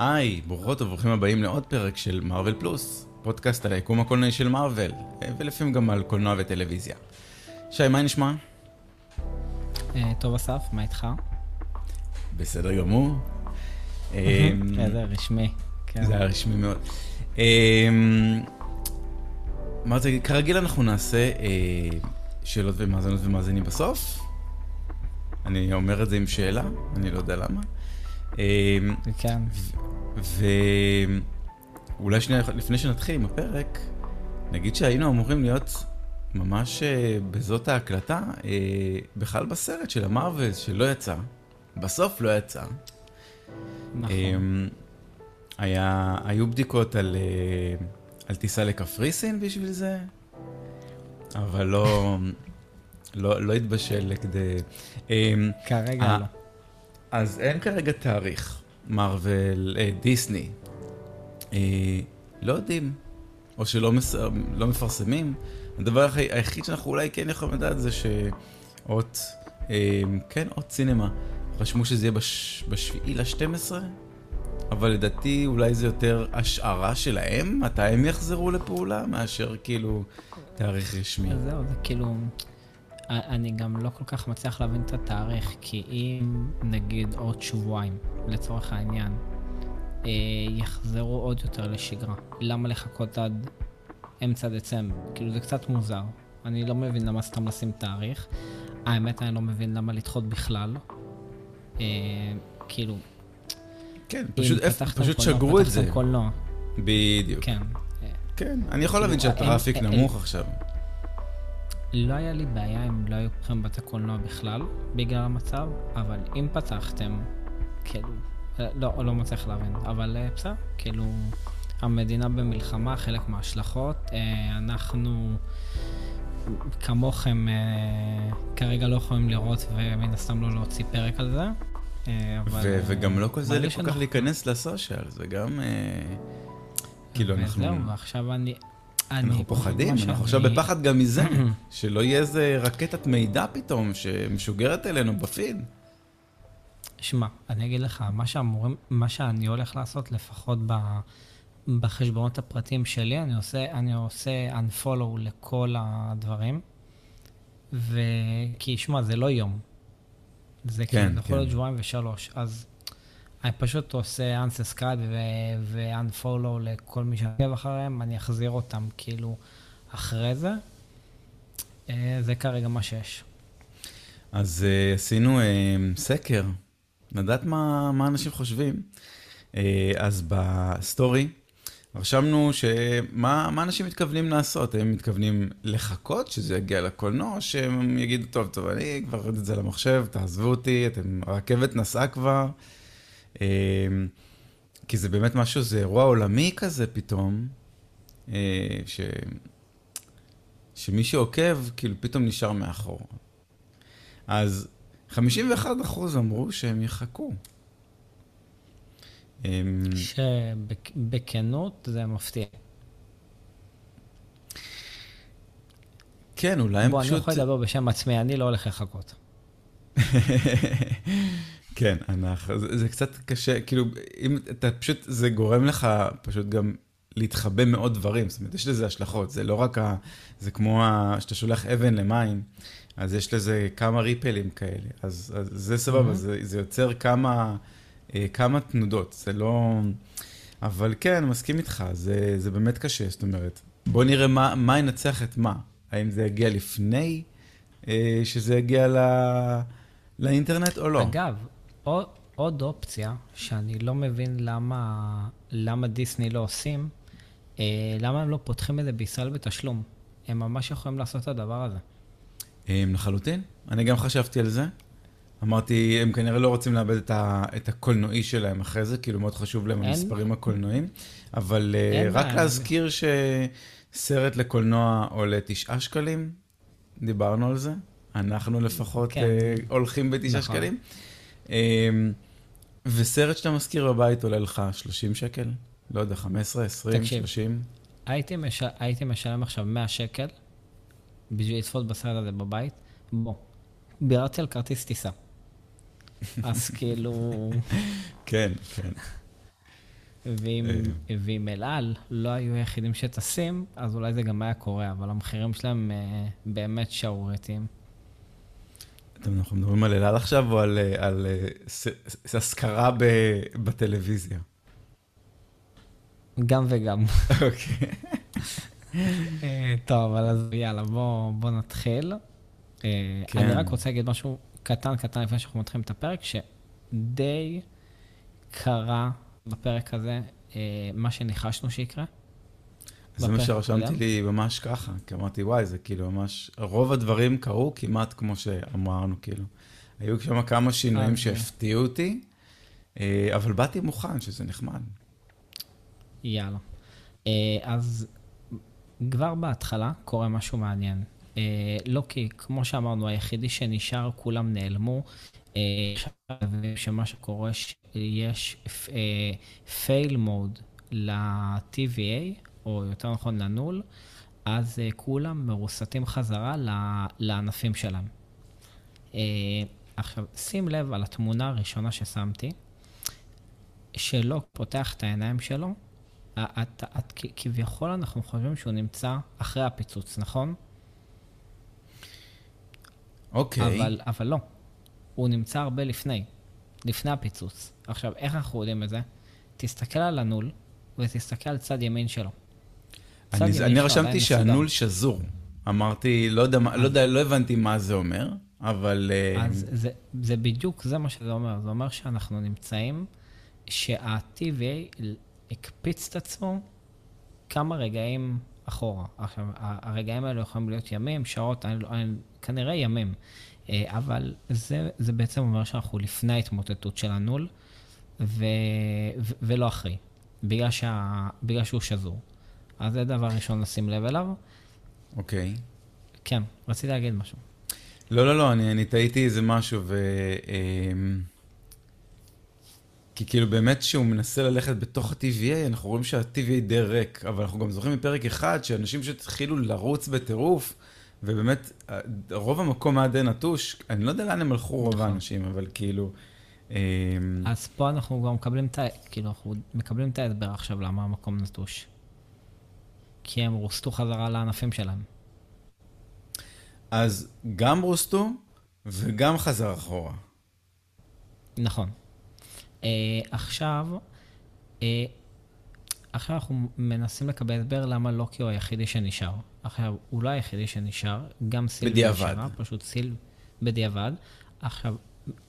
היי, ברוכות וברוכים הבאים לעוד פרק של מארוול פלוס, פודקאסט על היקום הקולנועי של מארוול, ולפעמים גם על קולנוע וטלוויזיה. שי, מה נשמע? אה, טוב אסף, מה איתך? בסדר גמור. איזה רשמי. כן. זה היה רשמי מאוד. מה זה, כרגיל אנחנו נעשה אה, שאלות ומאזנות ומאזינים בסוף. אני אומר את זה עם שאלה, אני לא יודע למה. אמ, כן. ואולי שנייה לפני שנתחיל עם הפרק, נגיד שהיינו אמורים להיות ממש אה, בזאת ההקלטה, אה, בכלל בסרט של המרוויז שלא יצא. בסוף לא יצא. נכון. אמ, היה, היו בדיקות על, אה, על טיסה לקפריסין בשביל זה, אבל לא, לא, לא התבשל לכדי... אמ, כרגע אה, לא. אז אין כרגע תאריך, מארוול, אה, דיסני. אה, לא יודעים, או שלא מס, לא מפרסמים. הדבר היח- היחיד שאנחנו אולי כן יכולים לדעת זה שאות, אה, כן, אות סינמה. רשמו שזה יהיה בש, בשביעי ל-12, אבל לדעתי אולי זה יותר השערה שלהם, מתי הם יחזרו לפעולה, מאשר כאילו תאריך רשמי. זהו, זה כאילו... אני גם לא כל כך מצליח להבין את התאריך, כי אם נגיד עוד שבועיים, לצורך העניין, אה, יחזרו עוד יותר לשגרה, למה לחכות עד אמצע דצמבר? כאילו זה קצת מוזר. אני לא מבין למה סתם לשים תאריך. האמת, אני לא מבין למה לדחות בכלל. אה, כאילו, כן, אם פשוט, פתחתם פשוט קולנוע, שגרו את זה. קולנוע, בדיוק. כן. אה, כן, אני יכול להבין כאילו, שהטראפיק אין- אין- נמוך עכשיו. לא היה לי בעיה אם לא היו פותחים בתי קולנוע בכלל, בגלל המצב, אבל אם פתחתם, כאילו, אה, לא, לא מצליח להבין, אבל אה, בסדר, כאילו, המדינה במלחמה, חלק מההשלכות, אה, אנחנו כמוכם כרגע לא יכולים לראות ומן הסתם לא להוציא פרק על זה. אבל, ו- וגם לא כל זה כל כך להיכנס לסושיאל, זה גם... כאילו, אנחנו... וזהו, ועכשיו אני... אנחנו פוחדים, אנחנו עכשיו בפחד גם מזה, שלא יהיה איזה רקטת מידע פתאום שמשוגרת אלינו בפיד. שמע, אני אגיד לך, מה שאמורים, מה שאני הולך לעשות, לפחות ב, בחשבונות הפרטיים שלי, אני עושה, אני עושה unfollow לכל הדברים, וכי, שמע, זה לא יום. זה כן, כאילו, זה יכול כן. להיות שבועיים ושלוש, אז אני פשוט עושה unsubscribe ו-unfollow לכל מי שעקב אחריהם, אני אחזיר אותם כאילו אחרי זה. אה, זה כרגע מה שיש. אז uh, עשינו uh, סקר, לדעת מה, מה אנשים חושבים. Uh, אז בסטורי רשמנו שמה מה אנשים מתכוונים לעשות, הם מתכוונים לחכות שזה יגיע לקולנוע, או שהם יגידו, טוב, טוב, אני כבר ראיתי את זה למחשב, תעזבו אותי, אתם, הרכבת נסעה כבר. Uh, כי זה באמת משהו, זה אירוע עולמי כזה פתאום, uh, ש... שמי שעוקב, כאילו פתאום נשאר מאחור. אז 51% אמרו שהם יחכו. הם... שבכנות זה מפתיע. כן, אולי הם בוא, אני פשוט... יכול לדבר בשם עצמי, אני לא הולך לחכות. כן, אנחנו, זה, זה קצת קשה, כאילו, אם אתה פשוט, זה גורם לך פשוט גם להתחבא מעוד דברים, זאת אומרת, יש לזה השלכות, זה לא רק ה... זה כמו ה... שאתה שולח אבן למים, אז יש לזה כמה ריפלים כאלה, אז, אז זה סבבה, Mhm. זה, זה יוצר כמה, אה, כמה תנודות, זה לא... אבל כן, מסכים איתך, זה, זה באמת קשה, זאת אומרת, בוא נראה מה, מה ינצח את מה, האם זה יגיע לפני אה, שזה יגיע ל... לאינטרנט או לא. אגב, עוד, עוד אופציה שאני לא מבין למה, למה דיסני לא עושים, אה, למה הם לא פותחים את זה בישראל בתשלום. הם ממש יכולים לעשות את הדבר הזה. הם לחלוטין, אני גם חשבתי על זה. אמרתי, הם כנראה לא רוצים לאבד את, ה, את הקולנועי שלהם אחרי זה, כאילו מאוד חשוב להם אין המספרים הקולנועיים, אבל אה, אין רק בעיה. להזכיר שסרט לקולנוע עולה תשעה שקלים, דיברנו על זה, אנחנו לפחות כן. אה, הולכים בתשעה נכון. שקלים, אה, וסרט שאתה משכיר בבית עולה לך 30 שקל, לא יודע, 15, 20, תקשיב. 30. הייתי, מש... הייתי משלם עכשיו 100 שקל בשביל לצפות בסרט הזה בבית. בוא, ביררתי על כרטיס טיסה. אז כאילו, כן, כן. ואם, אה. ואם אל על לא היו היחידים שטסים, אז אולי זה גם היה קורה, אבל המחירים שלהם אה, באמת שערורייתיים. אנחנו מדברים על אלעד עכשיו, או על, אה, על אה, ב- בטלוויזיה? גם וגם. אוקיי. אה, טוב, אז יאללה, בוא, בוא נתחיל. אה, כן. אני רק רוצה להגיד משהו קטן קטן לפני שאנחנו מתחילים את הפרק, שדי קרה בפרק הזה אה, מה שניחשנו שיקרה. זה מה שרשמתי. לי ממש ככה, כי אמרתי, וואי, זה כאילו ממש, רוב הדברים קרו כמעט כמו שאמרנו, כאילו. היו שם כמה שינויים אז- שהפתיעו אותי, אה, אבל באתי מוכן, שזה נחמד. יאללה. אה, אז כבר בהתחלה קורה משהו מעניין. אה, לא כי, כמו שאמרנו, היחידי שנשאר, כולם נעלמו. עכשיו שמה שקורה, שיש פייל מוד ל-TVA, או יותר נכון לנול, אז אה, כולם מרוסטים חזרה ל- לענפים שלהם. אה, עכשיו, שים לב על התמונה הראשונה ששמתי, שלא פותח את העיניים שלו, את, את, כביכול אנחנו חושבים שהוא נמצא אחרי הפיצוץ, נכון? אוקיי. אבל, אבל לא. הוא נמצא הרבה לפני, לפני הפיצוץ. עכשיו, איך אנחנו יודעים את זה? תסתכל על הנול ותסתכל על צד ימין שלו. אני, אני רשמתי. שהנול שזור. אמרתי, לא יודע, לא יודע, לא הבנתי מה זה אומר, אבל... אה, אז זה, זה בדיוק, זה מה שזה אומר. זה אומר שאנחנו נמצאים, שה-TVA הקפיץ את עצמו כמה רגעים אחורה. עכשיו, הרגעים האלה יכולים להיות ימים, שעות, אני, לא- אני, כנראה ימים. אה, אבל זה, זה בעצם אומר שאנחנו לפני ההתמוטטות של הנול, ו, ו, ולא אחרי, בגלל, שה, בגלל שהוא שזור. אז זה דבר ראשון לשים לב אליו. אוקיי. כן, רציתי להגיד משהו. לא, לא, לא, אני, אני טעיתי איזה משהו, ו... אמ, כי כאילו באמת שהוא מנסה ללכת בתוך ה-TVA, אנחנו רואים שה-TVA די ריק, אבל אנחנו גם זוכרים מפרק אחד שאנשים שהתחילו לרוץ בטירוף, ובאמת, רוב המקום היה די נטוש, אני לא יודע לאן הם הלכו רוב נכון. האנשים, אבל כאילו... אמ, אז פה אנחנו גם מקבלים את ה... כאילו, אנחנו מקבלים את ההסבר עכשיו למה המקום נטוש. כי הם רוסטו חזרה לענפים שלהם. אז גם רוסטו וגם חזר אחורה. נכון. Uh, עכשיו, uh, עכשיו אנחנו מנסים לקבל הסבר למה לוקי הוא היחידי שנשאר. עכשיו, הוא לא היחידי שנשאר, גם סילבי בדיעבד. נשארה, פשוט סיל... בדיעבד. עכשיו,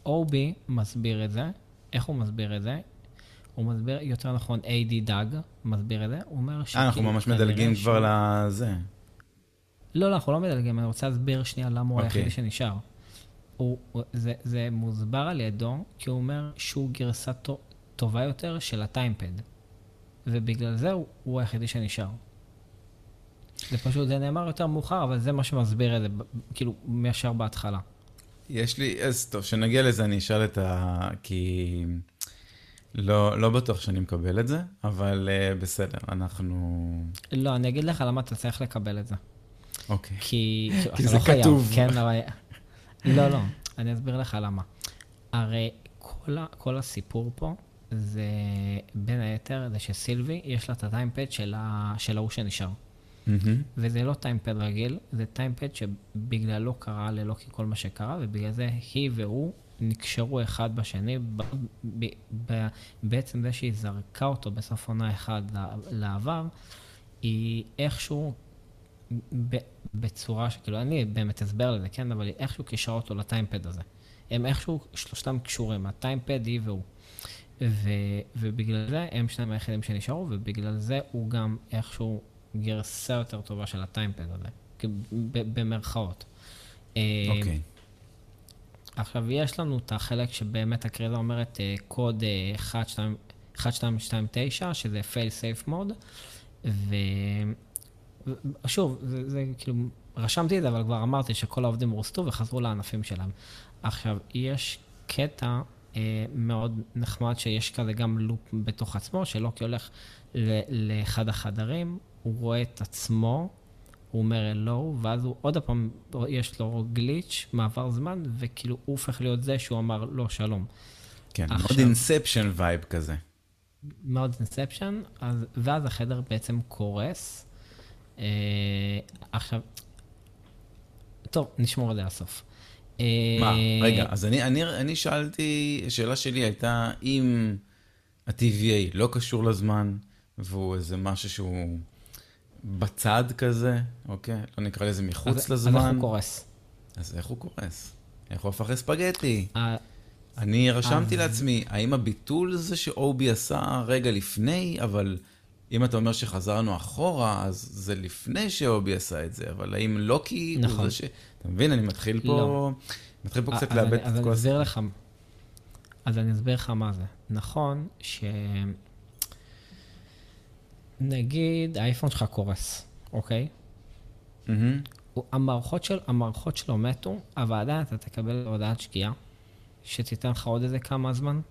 אובי מסביר את זה. איך הוא מסביר את זה? הוא מסביר, יותר נכון, איי-די דאג מסביר את זה. הוא אומר אה, אנחנו ממש מדלגים כבר לזה. לא, לא, אנחנו לא מדלגים, אני רוצה להסביר שנייה למה הוא אוקיי. היחידי שנשאר. הוא, הוא- זה, זה מוסבר על ידו, כי הוא אומר שהוא גרסה טו- טובה יותר של הטיימפד. ובגלל זה הוא, הוא היחידי שנשאר. זה פשוט, זה נאמר יותר מאוחר, אבל זה מה שמסביר את זה, כאילו, ישר בהתחלה. יש לי, אז טוב, כשנגיע לזה אני אשאל את ה... כי לא, לא בטוח שאני מקבל את זה, אבל uh, בסדר, אנחנו... לא, אני אגיד לך למה אתה צריך לקבל את זה. אוקיי. כי... כאילו, כי אתה זה לא חייב, כתוב. כן, אבל... לא, לא, אני אסביר לך למה. הרי כל, ה, כל הסיפור פה זה, בין היתר, זה שסילבי, יש לה את הטיימפד של, ההוא שנשאר. מהמם. וזה לא טיימפד רגיל, זה טיימפד שבגללו קרה ללוקי כל מה שקרה, ובגלל זה היא והוא נקשרו אחד בשני, ב, ב, ב, בעצם זה שהיא זרקה אותו בסוף עונה אחד לעבר, היא איכשהו, ב, בצורה שכאילו, אין לי באמת הסבר לזה, כן, אבל היא איכשהו קישרה אותו לטיימפד הזה. הם איכשהו, שלושתם קשורים, הטיימפד, היא והוא. ו, ובגלל זה הם שניים היחידים שנשארו, ובגלל זה הוא גם איכשהו גרסה יותר טובה של הטיימפד הזה, במרכאות. אה, אוקיי. עכשיו, יש לנו את החלק שבאמת הקריזה אומרת אה, קוד אה, 1229, שזה fail safe mode, ושוב, זה, זה כאילו, רשמתי את זה, אבל כבר אמרתי שכל העובדים רוסתו וחזרו לענפים שלהם. עכשיו, יש קטע אה, מאוד נחמד שיש כזה גם loop בתוך עצמו, שלוקי הולך לאחד החדרים, הוא רואה את עצמו, הוא אומר הלו, ואז הוא עוד פעם, יש לו glitch, מעבר זמן, וכאילו הוא הופך להיות זה שהוא אמר לא, שלום. כן, עכשיו- מאוד Inception vibe כזה. מאוד Inception, ואז החדר בעצם קורס. אה, עכשיו, טוב, נשמור את זה לסוף. מה, אה, רגע, אז אני, אני, אני שאלתי, השאלה שלי הייתה, אם ה-TVA לא קשור לזמן, והוא איזה משהו שהוא בצד כזה, אוקיי? לא נקרא לזה מחוץ אז, לזמן. אז איך הוא קורס? אז איך הוא קורס? איך הוא הפך לספגטי? אה, אני רשמתי אז- לעצמי, האם הביטול זה שאובי עשה רגע לפני, אבל אם אתה אומר שחזרנו אחורה, אז זה לפני שאובי עשה את זה, אבל האם לוקי הוא נכון. זה ש... אתה מבין, אני מתחיל פה, לא. מתחיל פה אז קצת אני- לאבד אז את אני כל אסביר לך, אז אני אסביר לך מה זה. נכון ש... נגיד האייפון שלך קורס, אוקיי? הוא- המערכות, של, המערכות שלו מתו, אבל עדיין אתה תקבל הודעת שגיאה, שתיתן לך עוד איזה כמה זמן.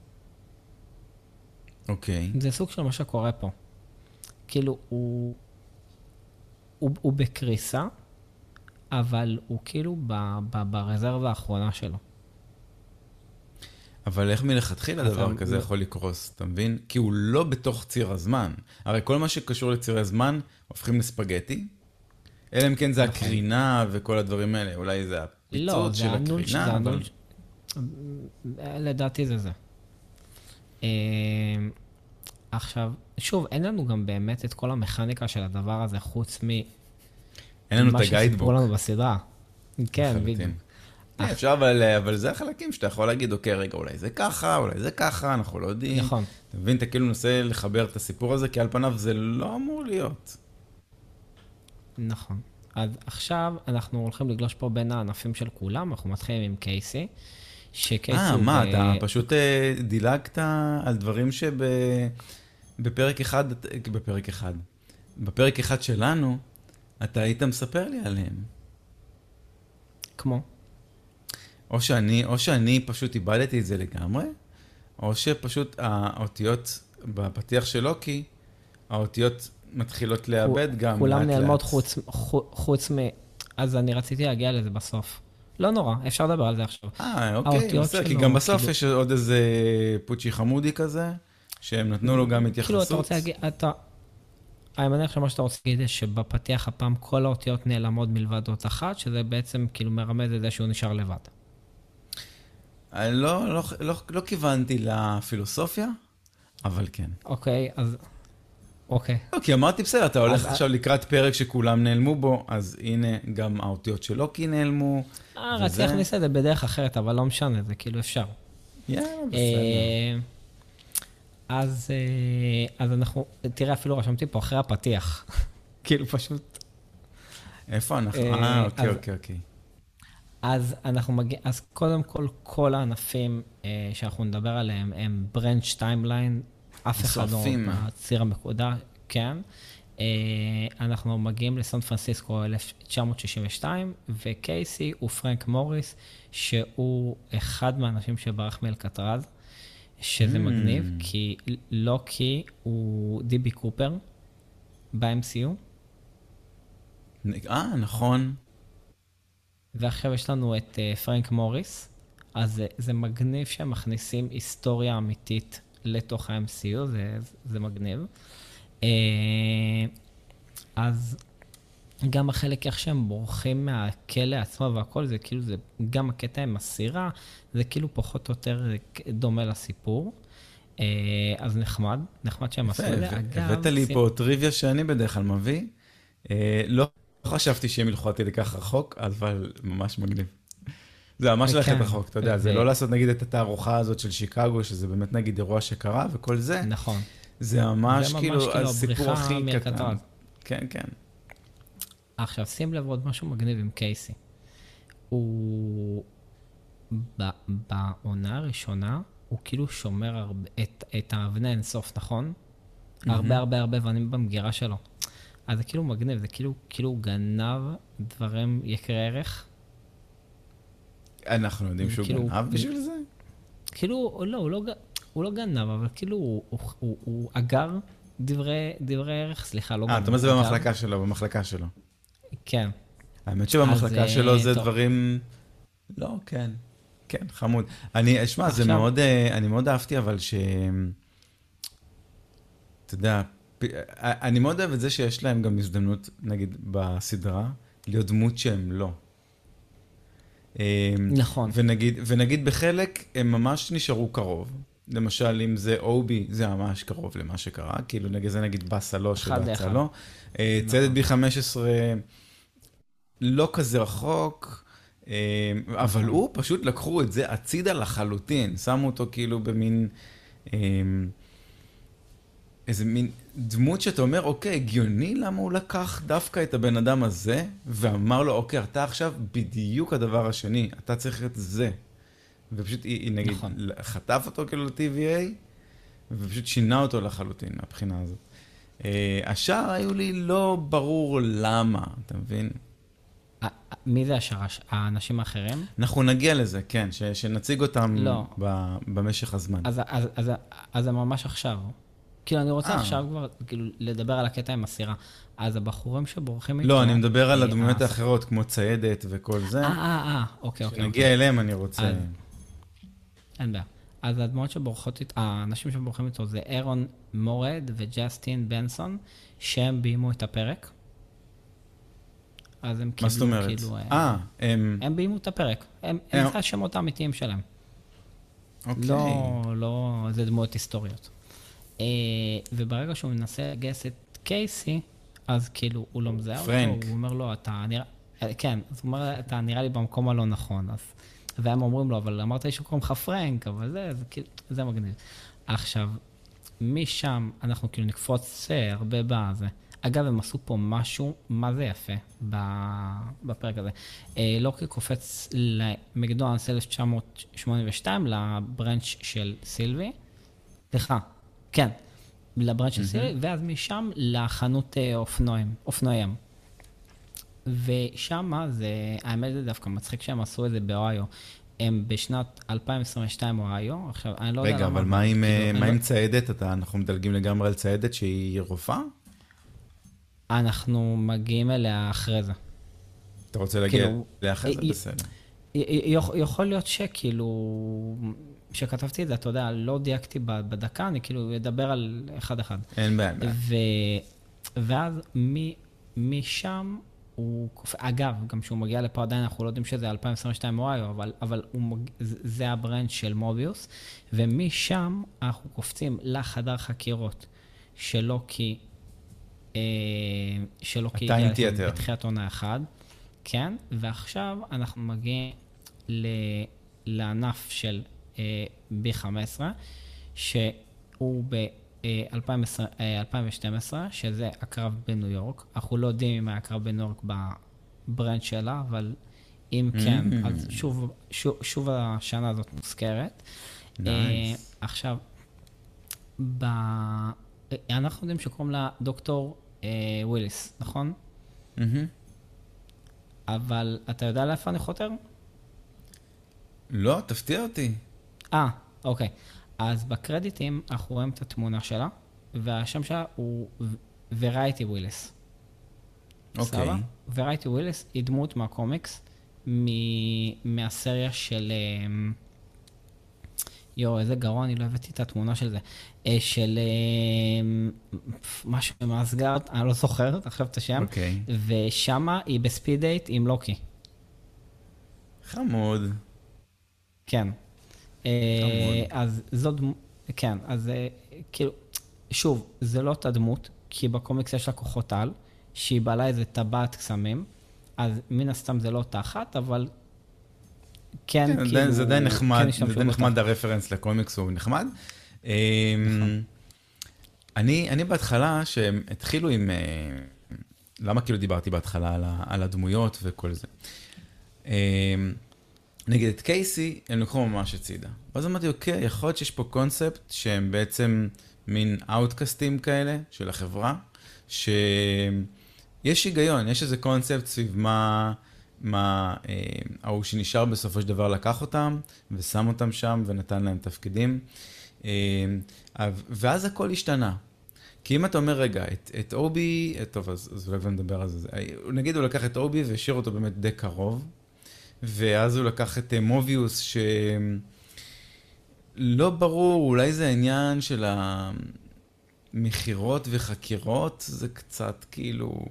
אוקיי. זה סוג של מה שקורה פה. כאילו, הוא, הוא, הוא בקריסה, אבל הוא כאילו ב, ב, ברזרבה האחרונה שלו. אבל איך מלכתחילה דבר כזה לא- יכול לקרוס, אתה מבין? כי הוא לא בתוך ציר הזמן. הרי כל מה שקשור לצירי זמן, הופכים לספגטי, אלא אם כן זה נכון. הקרינה וכל הדברים האלה, אולי זה לא, הפיצוץ זה של הקרינה, אבל... ש- לדעתי זה זה. אה, עכשיו, שוב, אין לנו גם באמת את כל המכניקה של הדבר הזה, חוץ מ... אין לנו את מה שסיפרו הגיידבוק. לנו בסדרה. כן. בדיוק. כן, אפשר, אבל, אבל זה החלקים שאתה יכול להגיד, אוקיי, רגע, אולי זה ככה, אולי זה ככה, אנחנו לא יודעים. נכון. אתה מבין, אתה כאילו מנסה לחבר את הסיפור הזה, כי על פניו זה לא אמור להיות. נכון. אז עכשיו אנחנו הולכים לגלוש פה בין הענפים של כולם, אנחנו מתחילים עם קייסי. שקייסי אה, מה, ב- אתה פשוט אה, דילגת על דברים שבפרק אחד, בפרק אחד, בפרק אחד שלנו, אתה היית מספר לי עליהם. כמו? או שאני, או שאני פשוט איבדתי את זה לגמרי, או שפשוט האותיות בפתיח של לוקי, האותיות מתחילות לאבד גם כולם לאט נעלמות לאט. חוץ, חו- חוץ מ... אז אני רציתי להגיע לזה בסוף. לא נורא, אפשר לדבר על זה עכשיו. אה, אוקיי, בסדר, כי גם בסוף כאילו- יש עוד איזה פוצ'י חמודי כזה, שהם נתנו לו גם התייחסות. כאילו, אתה רוצה להגיד, אתה... אני מניח שמה שאתה רוצה להגיד זה שבפתיח הפעם כל האותיות נעלמות מלבד אות אחת, שזה בעצם כאילו מרמז את זה שהוא נשאר לבד. אני לא, לא, לא, לא כיוונתי לפילוסופיה, אבל כן. אוקיי, אז... אוקיי. לא, כי אמרתי, בסדר, אתה הולך עכשיו לקראת פרק שכולם נעלמו בו, אז הנה, גם האותיות של לוקי נעלמו. אה, וזה- רציתי להכניס את זה בדרך אחרת, אבל לא משנה, זה כאילו אפשר. יאללה, בסדר. אה, אז, אה, אז אנחנו, תראה, אפילו רשמתי פה אחרי הפתיח. כאילו פשוט. איפה אנחנו? אה, אה, אוקיי, אז- אוקיי, אוקיי. אז אנחנו מגיעים, אז קודם כל, כל הענפים אה, שאנחנו נדבר עליהם הם branch timeline, אף אחד לא. מהציר המקודה, כן. אה, אנחנו מגיעים לסן פרנסיסקו 1962, וקייסי הוא פרנק מוריס, שהוא אחד מהאנשים שברח מאלקטרז, שזה Mm. מגניב, כי לוקי הוא דיבי קופר ב-MCU, אה, נכון. ועכשיו יש לנו את uh, פרנק מוריס, אז זה, זה מגניב שהם מכניסים היסטוריה אמיתית לתוך ה-MCU, זה, זה מגניב. Uh, אז גם החלק איך שהם בורחים מהכלא עצמו והכל, זה כאילו, זה גם הקטע עם הסירה, זה כאילו פחות או יותר דומה לסיפור. אז נחמד, נחמד שהם עשו את זה. אגב, הבאת לי פה טריוויה שאני בדרך כלל מביא. אה, לא חשבתי שהם ילכו עד כדי כך רחוק, אבל ממש מגניב. זה ממש ללכת כן, רחוק, אתה יודע, זה לא לעשות נגיד את התערוכה הזאת של שיקגו, שזה באמת נגיד אירוע שקרה וכל זה, נכון. זה ממש כאילו כאילו הסיפור הכי קטן. כן, כן. עכשיו, שים לב עוד משהו מגניב עם קייסי. הוא... בעונה הראשונה, הוא כאילו שומר הרבה, את, את האבני אינסוף, נכון? הרבה הרבה הרבה אבנים במגירה שלו. אז זה כאילו מגניב, זה כאילו, כאילו גנב דברים יקרי ערך. אנחנו יודעים שהוא כאילו- גנב בשביל זה? כאילו, לא, הוא לא, הוא לא גנב, אבל כאילו הוא, הוא, הוא, הוא אגר דברי, דברי ערך, סליחה, לא גנב. אה, אתה אומר זה. במחלקה שלו, במחלקה שלו. כן. האמת שבמחלקה אז, שלו אה, זה טוב. דברים... לא, כן. כן, חמוד. אני, שמע, זה עכשיו- מאוד, אה, אני מאוד אהבתי, אבל ש... אתה יודע, אני מאוד אוהב את זה שיש להם גם הזדמנות, נגיד, בסדרה, להיות דמות שהם לא. אה, נכון. ונגיד, ונגיד בחלק הם ממש נשארו קרוב. למשל, אם זה אובי, זה ממש קרוב למה שקרה, כאילו נגיד זה נגיד באסה לא שבאסה. לא. אה, ציידת בי 15 לא כזה רחוק, אה, אבל הוא פשוט לקחו את זה הצידה לחלוטין, שמו אותו כאילו במין, אה, איזה מין דמות שאתה אומר, אוקיי, הגיוני למה הוא לקח דווקא את הבן אדם הזה, ואמר לו, אוקיי, אתה עכשיו בדיוק הדבר השני, אתה צריך את זה. ופשוט, היא, היא נגיד, נכון. חטף אותו כאילו ל-TVA, ופשוט שינה אותו לחלוטין מהבחינה הזאת. אה, השאר היו לי לא ברור למה, אתה מבין? מי זה השרש? האנשים האחרים? אנחנו נגיע לזה, כן, ש, שנציג אותם לא. ב, במשך הזמן. אז, אז, אז, אז זה ממש עכשיו. כאילו, אני רוצה אה. עכשיו כבר, כאילו, לדבר על הקטע עם הסירה. אז הבחורים שבורחים. לא, אני מדבר על אה, הדמויות אה, האחרות, כמו ציידת וכל זה. אה, אה, אה, אוקיי, אוקיי. כשנגיע אליהם אני רוצה... אין בעיה. אז הדמויות שבורחות איתו, האנשים שבורחים איתו זה אירון מורד וג'סטין בנסון, שהם ביימו את הפרק. אז הם קיבלו, מה זאת אומרת? כאילו... אה, הם... הם ביימו את הפרק. הם, זה השמות האמיתיים שלהם. אוקיי. לא, לא, זה דמויות היסטוריות. אה, וברגע שהוא מנסה לגייס את קייסי, אז כאילו, הוא לא מזהה אותו, פרנק. הוא אומר לו, אתה נראה... אה, כן, אז הוא אומר, אתה נראה לי במקום הלא נכון. אז... והם אומרים לו, אבל אמרת לי שקוראים לך פרנק, אבל זה, זה כאילו, זה מגניב. עכשיו, משם אנחנו כאילו נקפוץ הרבה בזה. אגב, הם עשו פה משהו, מה זה יפה בפרק הזה. אה, לוקי קופץ למקדונלדס 1982, לברנץ' של סילבי. סליחה, כן, לברנץ' של סילבי, ואז משם לחנות אה, אופנועים, אופנועים. ושם זה, האמת זה דווקא מצחיק שהם עשו את זה באוהיו. הם בשנת 2022 אוהיו, עכשיו, אני לא יודע רגע, למה. אבל מה עם, כאילו, אה, מה לא- עם ציידת? אתה- אנחנו מדלגים לגמרי על ציידת שהיא רופאה? אנחנו מגיעים אליה אחרי זה. אתה רוצה להגיע כאילו, לאחרי זה? היא- בסדר. יכול להיות שכאילו, כשכתבתי את זה, אתה יודע, לא דייקתי בדקה, אני כאילו אדבר על אחד-אחד. אין בעיה. ו... ואז מ... משם הוא... אגב, גם כשהוא מגיע לפה עדיין אנחנו לא יודעים שזה 2022 אוהיו, אבל, אבל הוא מג... זה ה branch של מוביוס, ומשם אנחנו קופצים לחדר חקירות שלא כי... אה, שלא כי... הטיים תיאטר. בתחילת עונה אחד, כן, ועכשיו אנחנו מגיעים ל... לענף של אה, B15, שהוא ב... אה, 2020 אה, 2012, שזה הקרב בניו יורק. אנחנו לא יודעים אם היה קרב בניו יורק בברנד שלה, אבל אם כן, Mm. אז שוב, שוב, שוב השנה הזאת מוזכרת. Nice. אה, עכשיו, ב... אה, אנחנו יודעים שקוראים לה דוקטור אה, וויליס, נכון? מהמם. אבל אתה יודע לאיפה אני חותר? לא, תפתיע אותי. אה, אוקיי. אז בקרדיטים אנחנו רואים את התמונה שלה, והשם שלה הוא וריטי וויליס. אוקיי. וריטי וויליס היא דמות מהקומיקס, מ- מהסריה של... אמ, יואו, איזה גרוע, אני לא הבאתי את התמונה של זה. אה, של אמ, משהו עם אסגרד, אני לא זוכר עכשיו את השם. אוקיי. ושמה היא בספיד דייט עם לוקי. חמוד. כן. אה, חמוד. אז דמות, כן, אז אה, כאילו, שוב, זה לא אותה דמות, כי בקומיקס יש לה כוחות על, שהיא בעלה איזה טבעת קסמים, אז מן הסתם זה לא אותה אחת, אבל כן, כן, כאילו... זה די נחמד, כן זה די. נחמד הרפרנס לקומיקס, הוא נחמד. אמ, נכון. אני אני בהתחלה, שהם התחילו עם... אה, למה כאילו דיברתי בהתחלה על ה- על הדמויות וכל זה? אמ, נגיד את קייסי, הם לקחו ממש הצידה. ואז אמרתי, אוקיי, יכול להיות שיש פה קונספט שהם בעצם מין אאוטקאסטים כאלה של החברה, שיש היגיון, יש איזה קונספט סביב מה, מה אה, ההוא שנשאר בסופו של דבר לקח אותם, ושם אותם שם ונתן להם תפקידים. אה, ואז הכל השתנה. כי אם אתה אומר, רגע, את, את אובי, אה, טוב, אז, אז אולי כבר נדבר על זה. אה, נגיד הוא לקח את אובי והשאיר אותו באמת די קרוב, ואז הוא לקח את אה, מוביוס, ש... לא ברור, אולי זה העניין של ה... מכירות וחקירות, זה קצת כאילו,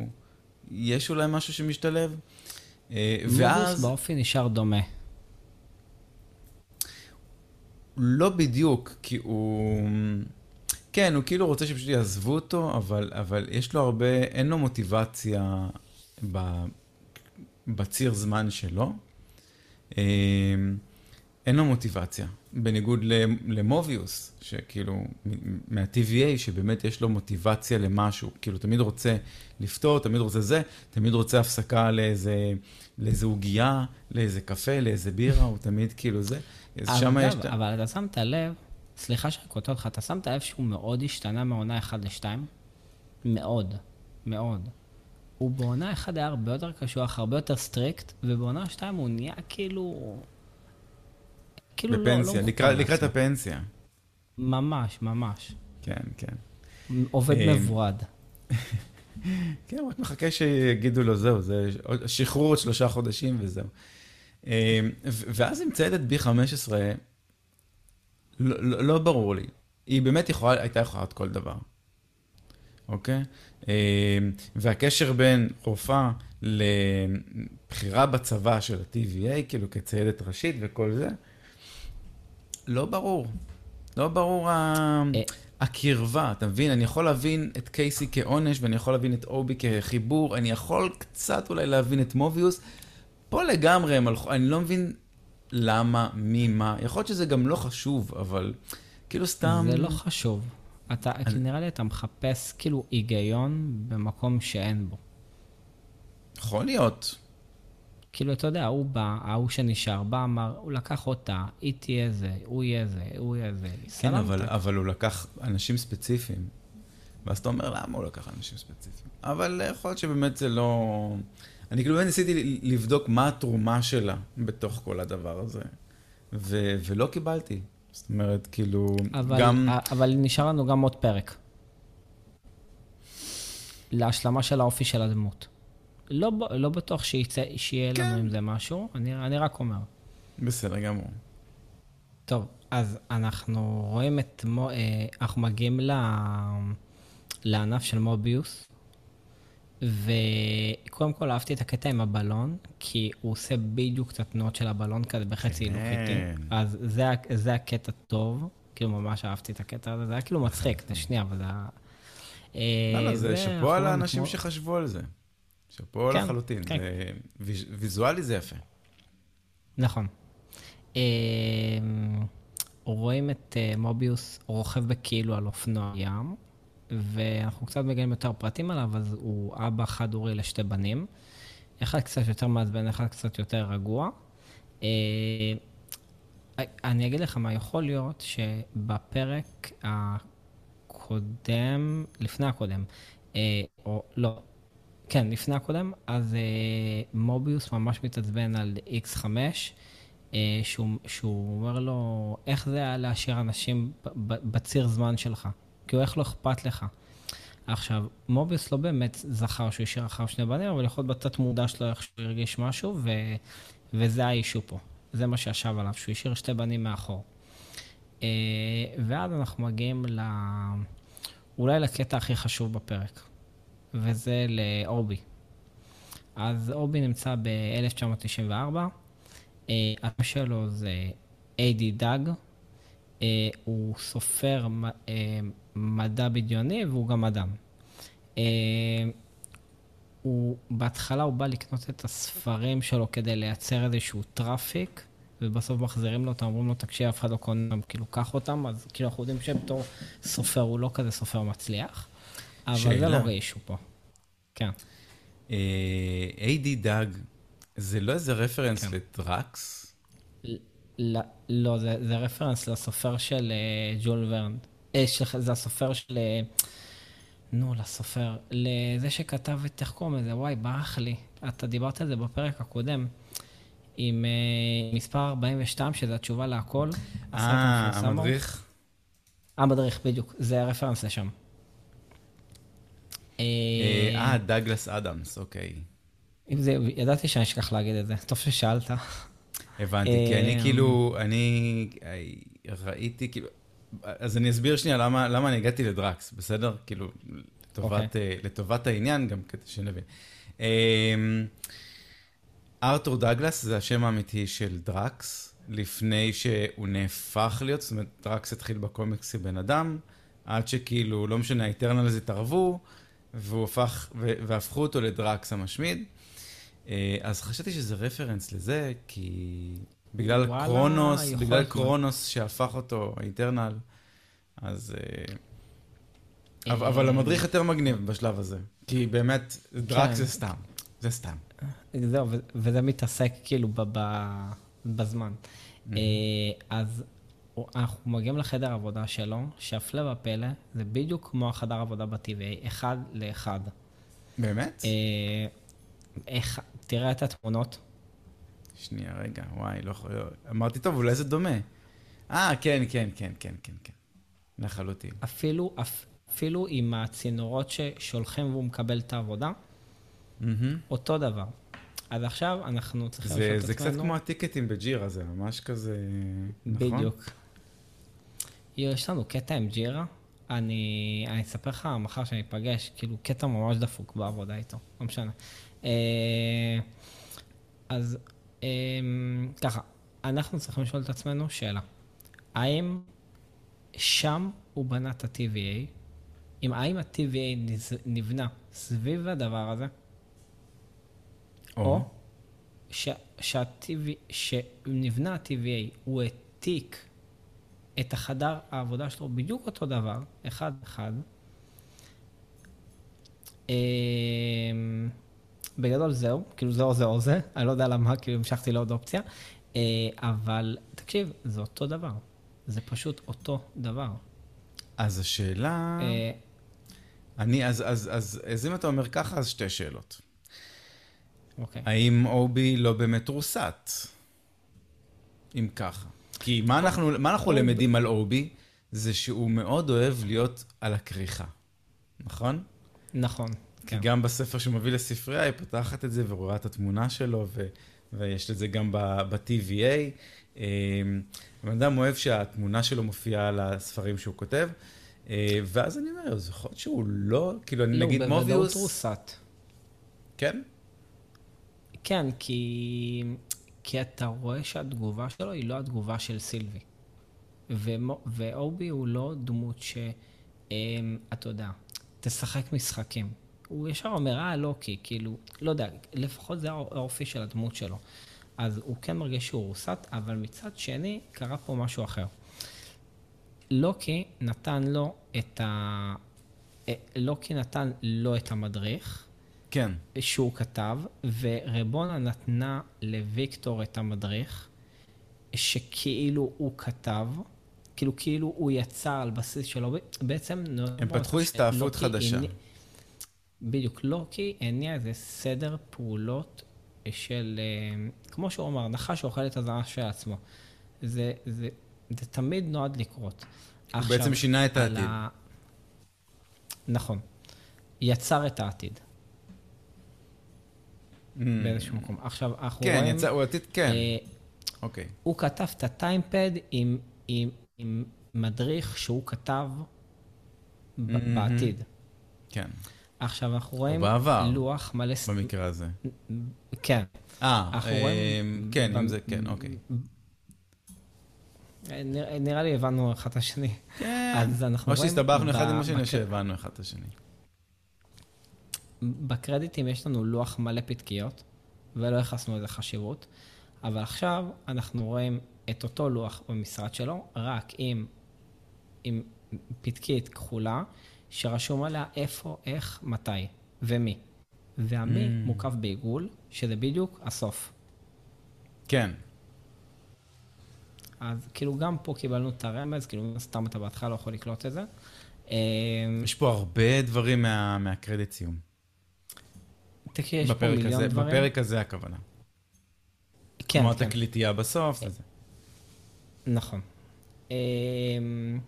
יש אולי משהו שמשתלב. אה, ואז, באופי נשאר דומה. לא בדיוק, כי הוא... כן, הוא כאילו רוצה שפשוט יעזבו אותו, אבל, אבל יש לו הרבה, אין לו מוטיבציה ב, בציר זמן שלו. אין לו מוטיבציה, בניגוד למוביוס, שכאילו, מה-TVA, שבאמת יש לו מוטיבציה למשהו, כאילו תמיד רוצה לפתור, תמיד רוצה זה, תמיד רוצה הפסקה לאיזה, לאיזה עוגייה, לאיזה קפה, לאיזה בירה, הוא תמיד כאילו זה. אז שם יש... אבל אתה שמת לב, סליחה שאני קוטע אותך, אתה שמת לב שהוא מאוד השתנה מעונה 1 ל-2? מאוד, מאוד. הוא בעונה 1 היה הרבה יותר קשוח, הרבה יותר strict, ובעונה 2 הוא נהיה כאילו... כאילו לא, לא בפנסיה, מחובר לקראת, לקראת. הפנסיה. ממש, ממש. כן, כן. עובד אה, מבורד. כן, רק מחכה שיגידו לו, זהו, זה שחרור עוד שלושה חודשים וזהו. אה, ואז עם ציידת בי 15, לא, לא, לא ברור לי. היא באמת יכולה, הייתה יכולה להיות כל דבר, אוקיי? אה, והקשר בין רופאה לבחירה בצבא של ה-TVA, כאילו כציידת ראשית וכל זה, לא ברור. לא ברור ה... אה. הקרבה, אתה מבין? אני יכול להבין את קייסי כעונש, ואני יכול להבין את אובי כחיבור, אני יכול קצת אולי להבין את מוביוס. פה לגמרי הם הלכו, אני לא מבין למה, מי, מה. יכול להיות שזה גם לא חשוב, אבל כאילו סתם... זה לא חשוב. אתה, אני- נראה לי אתה מחפש כאילו היגיון במקום שאין בו. יכול להיות. כאילו, אתה יודע, הוא בא, ההוא שנשאר, בא, אמר, הוא לקח אותה, היא תהיה זה, הוא יהיה זה, הוא יהיה זה. כן. אבל, אבל הוא לקח אנשים ספציפיים. ואז אתה אומר, למה הוא לקח אנשים ספציפיים? אבל יכול להיות שבאמת זה לא... אני כאילו באמת ניסיתי לבדוק מה התרומה שלה בתוך כל הדבר הזה, ו- ולא קיבלתי. זאת אומרת, כאילו, אבל, גם... אבל נשאר לנו גם עוד פרק. להשלמה של האופי של הדמות. לא, לא בטוח שיצא, שיהיה כן. לנו עם זה משהו, אני, אני רק אומר. בסדר גמור. טוב, אז אנחנו רואים את, מו, אה, אנחנו מגיעים ל, לענף של מוביוס, וקודם כל אהבתי את הקטע עם הבלון, כי הוא עושה בדיוק את התנועות של הבלון כזה בחצי כן. הילוך איטי. אז זה, זה הקטע טוב, כאילו ממש אהבתי את הקטע הזה, זה היה כאילו מצחיק, זה שנייה, אבל זה היה... אה, זה שאפו על האנשים שחשבו על זה. שאפו כן, לחלוטין. כן. זה ויז- ויזואלי זה יפה. נכון. אה, רואים את אה, מוביוס רוכב בכאילו על אופנוע ים, ואנחנו קצת מגלים יותר פרטים עליו, אז הוא אבא חד-הורי לשתי בנים. אחד קצת יותר מעצבן, אחד קצת יותר רגוע. אה, אני אגיד לך מה, יכול להיות שבפרק הקודם, לפני הקודם, אה, או לא, כן, לפני הקודם, אז אה, מוביוס ממש מתעצבן על X5, אה, שהוא, שהוא אומר לו, איך זה היה להשאיר אנשים בציר זמן שלך? כאילו, איך לא אכפת לך? עכשיו, מוביוס לא באמת זכר שהוא השאיר אחריו שני בנים, אבל יכול להיות בתת מודע שלו איך שהוא הרגיש משהו, ו... וזה האישו פה. זה מה שישב עליו, שהוא השאיר שתי בנים מאחור. אה, ואז אנחנו מגיעים ל... אולי לקטע הכי חשוב בפרק, וזה לאו-בי. אז או-בי נמצא ב-1994, אה, השם שלו זה איי-די דאג, אה, הוא סופר אה, מדע בדיוני והוא גם. אה, הוא, בהתחלה הוא בא לקנות את הספרים שלו כדי לייצר איזשהו traffic, ובסוף מחזירים לו אותם, אומרים לו, תקשיב, אף אחד לא קונה כאילו, קח אותם, אז כאילו, אנחנו יודעים שבתור סופר הוא לא כזה סופר מצליח, אבל זה. לא ריישו פה. כן. איי-די דאג, זה לא איזה רפרנס כן. לדראקס? לא, לא זה, זה רפרנס לסופר של אה, ג'ול ורן. אה, של, זה הסופר של... אה, נו, לסופר. לזה שכתב את, איך קוראים לזה? וואי, ברח לי. אתה דיברת על זה בפרק הקודם. עם מספר 42, שזה התשובה להכל. אה. המדריך? המדריך, בדיוק. זה הרפרנס לשם. אה, אה, דאגלס אדמס, אוקיי. אם זה, ידעתי שאני אשכח להגיד את זה. טוב ששאלת. הבנתי, כי אני אה, כאילו, אני ראיתי, כאילו, אז אני אסביר שנייה למה, למה אני הגעתי לדרקס, בסדר? כאילו, לטובת, אוקיי. אה, לטובת העניין, גם כדי שנבין. אמ, ארתור דגלס זה השם האמיתי של דרקס, לפני שהוא נהפך להיות, זאת אומרת, דרקס התחיל בקומיקס כבן אדם, עד שכאילו, לא משנה, האיטרנלס התערבו, והוא הפך, והפכו אותו לדרקס המשמיד. אה, אז חשבתי שזה רפרנס לזה, כי בגלל וואלה, קרונוס, בגלל. קרונוס שהפך אותו האיטרנל, אז... אה, אבל, אה, אבל המדריך יותר מגניב בשלב הזה, כי באמת, דרקס כן. זה סתם, זה סתם. זהו, וזה מתעסק כאילו בזמן. אז אנחנו מגיעים לחדר עבודה שלו, שהפלא ופלא, זה בדיוק כמו החדר עבודה ב-TVA, אחד לאחד. באמת? אה, איך, תראה את התמונות. שנייה, רגע, וואי, לא יכול... אמרתי, טוב, אולי זה דומה. אה, כן, כן, כן, כן, כן, כן. לחלוטין. אפילו, אפ- אפילו עם הצינורות ששולחים והוא מקבל את העבודה, מהמם. אותו דבר. אז עכשיו אנחנו צריכים זה, לשאול את זה קצת כמו הטיקטים בג'ירה, זה ממש כזה... נכון? בדיוק. יו, יש לנו קטע עם ג'ירה, אני, אני אספר לך מחר שאני אפגש, כאילו קטע ממש דפוק בעבודה איתו, לא משנה. אה, אז אה, ככה, אנחנו צריכים לשאול את עצמנו שאלה, האם שם הוא בנה את ה-TVA, אם האם ה-TVA נבנה סביב הדבר הזה, או. ש- שה-TV, שנבנה ה-TVA, הוא העתיק את החדר העבודה שלו בדיוק אותו דבר, אחד-אחד. אמ, בגדול זהו, כאילו זה או זה או זה, אני לא יודע למה, כאילו המשכתי לעוד אופציה, אה, אבל תקשיב, זה אותו דבר. זה פשוט אותו דבר. אז השאלה... אה, אני, אז, אז, אז, אז אם אתה אומר ככה, אז שתי שאלות. אוקיי. האם אובי לא באמת רוסט? אם ככה. כי מה אנחנו, מה אנחנו למדים על אובי? זה שהוא מאוד אוהב להיות על הכריכה, נכון? נכון, כי כן. גם בספר שהוא מביא לספרייה, היא פותחת את זה ורואה את התמונה שלו, ו, ויש את זה גם ב-TVA. אה, בן אדם אוהב שהתמונה שלו מופיעה על הספרים שהוא כותב, אה, ואז אני אומר, אז יכול להיות שהוא לא, כאילו, אני לא, נגיד בוודאות מוביוס... רוסט. כן? כן, כי, כי אתה רואה שהתגובה שלו היא לא התגובה של סילבי. ואובי הוא לא דמות ש... אמ, אתה יודע, תשחק משחקים. הוא ישר אומר, אה, לא, כי כאילו, לא יודע, לפחות זה האופי של הדמות שלו. אז הוא כן מרגיש שהוא רוסט, אבל מצד שני, קרה פה משהו אחר. לוקי נתן לו את ה... אה, לוקי נתן לו את המדריך, כן. שהוא כתב, ורבונה נתנה לוויקטור את המדריך, שכאילו הוא כתב, כאילו כאילו הוא יצא על בסיס שלו, בעצם... הם פתחו הסתעפות לוקי חדשה. הניע- בדיוק, לוקי הניע איזה סדר פעולות של, אה, כמו שהוא אמר, נחש שאוכל את הזנב של עצמו. זה, זה, זה תמיד נועד לקרות. הוא בעצם שינה את העתיד. ה- נכון. יצר את העתיד. באיזשהו מקום. עכשיו, אנחנו Mm. כן, רואים... יצא, הוא עתיד, כן. אה, אוקיי. הוא כתב את הטיימפד עם, עם, עם מדריך שהוא כתב Mhm. בעתיד. כן, עכשיו, אנחנו רואים בעבר. לוח מלא... במקרה הזה. כן. אה, אה. כן, אם זה, כן, אוקיי. נראה, נראה לי הבנו אחד את השני. כן. אז אנחנו או רואים... שהסתבכנו אחד עם השני, או שהבנו אחד את השני. בקרדיטים יש לנו לוח מלא פתקיות, ולא ייחסנו לזה חשיבות, אבל עכשיו אנחנו רואים את אותו לוח במשרד שלו, רק עם, עם פתקית כחולה, שרשום עליה איפה, איך, מתי ומי. והמי Mm. מוקף בעיגול, שזה בדיוק הסוף. כן. אז כאילו גם פה קיבלנו את הרמז, כאילו מן הסתם אתה בהתחלה לא יכול לקלוט את זה. יש פה הרבה דברים מה- מהקרדיט סיום. תקשיב, יש פה מיליון הזה, דברים. בפרק הזה הכוונה. כן, אמרת כן. קליטייה בסוף, וזה. נכון. אמ,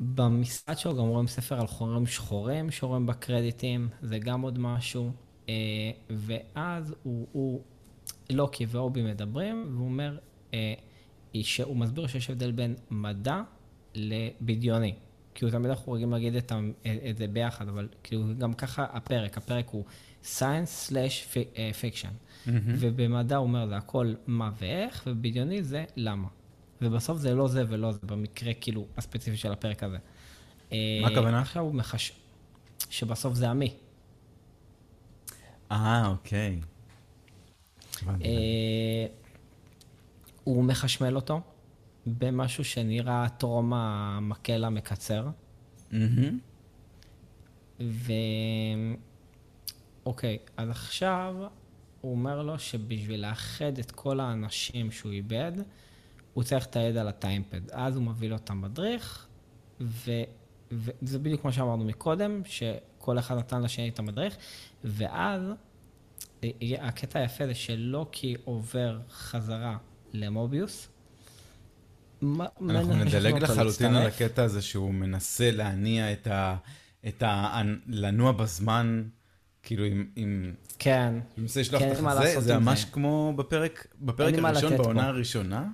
במשרד שלו גם רואים ספר על חורים שחורים שרואים בקרדיטים, זה גם עוד משהו. אה, ואז הוא, הוא לוקי ואובי מדברים, והוא אומר, אה, שהוא מסביר שיש הבדל בין מדע לבדיוני. הוא תמיד אנחנו רגילים להגיד את, זה ביחד, אבל כאילו גם ככה הפרק, הפרק הוא science/fiction. ובמדע הוא אומר זה הכל מה ואיך, ובדיוני זה למה. ובסוף זה לא זה ולא זה, במקרה כאילו הספציפי של הפרק הזה. מה אה, הכוונה? עכשיו הוא מחש... שבסוף זה המי. אה, אוקיי. אה, הוא מחשמל אותו במשהו שנראה טרום המקל המקצר. מהמם. ו... אוקיי, אז עכשיו הוא אומר לו שבשביל לאחד את כל האנשים שהוא איבד, הוא צריך את הידע על הטיימפד. אז הוא מביא לו את המדריך, ו... וזה בדיוק מה שאמרנו מקודם, שכל אחד נתן לשני את המדריך, ואז אה, הקטע היפה זה שלוקי עובר חזרה למוביוס. מ- אנחנו נדלג לחלוטין על. הקטע הזה שהוא מנסה להניע את ה... את ה... לנוע בזמן, כאילו עם... עם... כן. הוא מנסה לשלוח כן, את מה החזה, זה ממש. כמו בפרק, בפרק מה הראשון בעונה פה. הראשונה.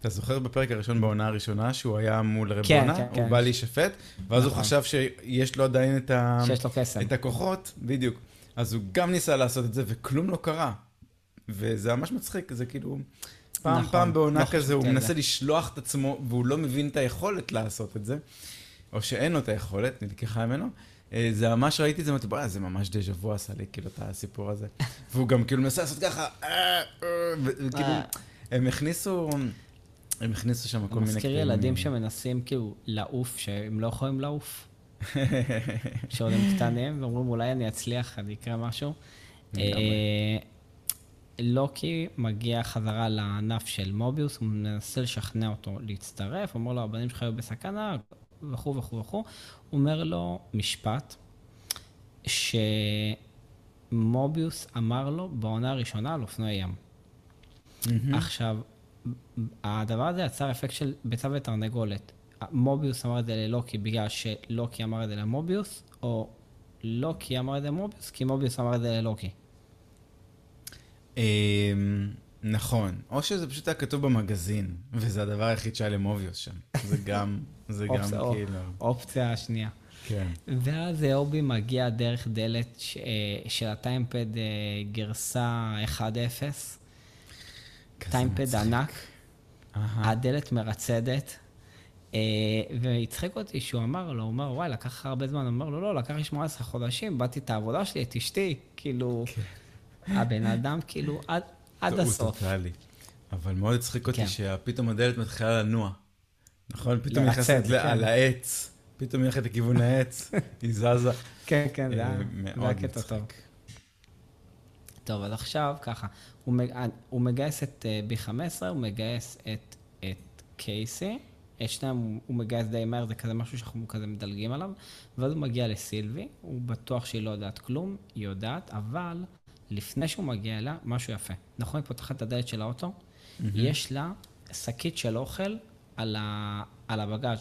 אתה זוכר בפרק הראשון בעונה הראשונה, שהוא היה מול כן, רבונה, כן, הוא כן. בא להישפט, ואז הוא נכון. חשב שיש לו עדיין את ה... שיש לו קסם. את הכוחות, בדיוק. אז הוא גם ניסה לעשות את זה, וכלום לא קרה. וזה ממש מצחיק, זה כאילו... פעם נכון, פעם בעונה לא כזה, הוא מנסה. לשלוח את עצמו, והוא לא מבין את היכולת לעשות את זה, או שאין לו את היכולת, נלקחה ממנו. אה, זה ממש, ראיתי את זה, אמרתי, בוא'נה, זה ממש דז'ה וו עשה לי, כאילו, את הסיפור הזה. והוא גם כאילו מנסה לעשות ככה, אה, אה, וכאילו. הם הכניסו, הם הכניסו שם כל מיני... מזכיר. ילדים שמנסים כאילו לעוף, שהם לא יכולים לעוף. שעוד הם קטנים, ואומרים אולי אני אצליח, אני יקרה משהו. לוקי מגיע חזרה לענף של מוביוס, הוא מנסה לשכנע אותו להצטרף, אומר לו, הבנים שלך היו בסכנה, וכו' וכו' וכו'. הוא אומר לו משפט, שמוביוס אמר לו בעונה הראשונה על אופנועי ים. מהמם. עכשיו, הדבר הזה יצר אפקט של ביצה ותרנגולת. מוביוס אמר את זה ללוקי בגלל שלוקי אמר את זה למוביוס, או לוקי אמר את זה למוביוס כי מוביוס אמר את זה ללוקי. אמ, נכון, או שזה פשוט היה כתוב במגזין, וזה הדבר היחיד שהיה למוביוס שם. זה גם, זה גם כאילו, אופציה השנייה. כן. ואז אובי מגיע דרך דלת אה, של הטיימפד אה, גרסה 1.0, כזה טיימפד. ענק. הדלת מרצדת, אה, והצחיק אותי שהוא אמר לו, הוא אומר, וואי, לקח לך הרבה זמן, הוא אומר לו, לא, לקח לי 18 חודשים, באתי את העבודה שלי, את אשתי, כאילו, הבן אדם כאילו עד, עד כן. טעות הסוף. טוטאלי. אבל מאוד הצחיק אותי כן. שפתאום הדלת מתחילה לנוע. נכון? פתאום היא נכנסת כן. על העץ, פתאום היא הולכת לכיוון העץ, היא זזה. כן, כן, זה אה, היה מאוד. מצחיק. טוב, אז עכשיו ככה, הוא, מג... הוא מגייס את uh, B15, הוא מגייס את, את קייסי, את שניהם הוא מגייס די מהר, זה כזה משהו שאנחנו כזה מדלגים עליו, ואז הוא מגיע לסילבי, הוא בטוח שהיא לא יודעת כלום, היא יודעת, אבל לפני שהוא מגיע אליה, משהו יפה. נכון, היא פותחת את הדלת של האוטו, יש לה שקית של אוכל על, ה... על הבגאז',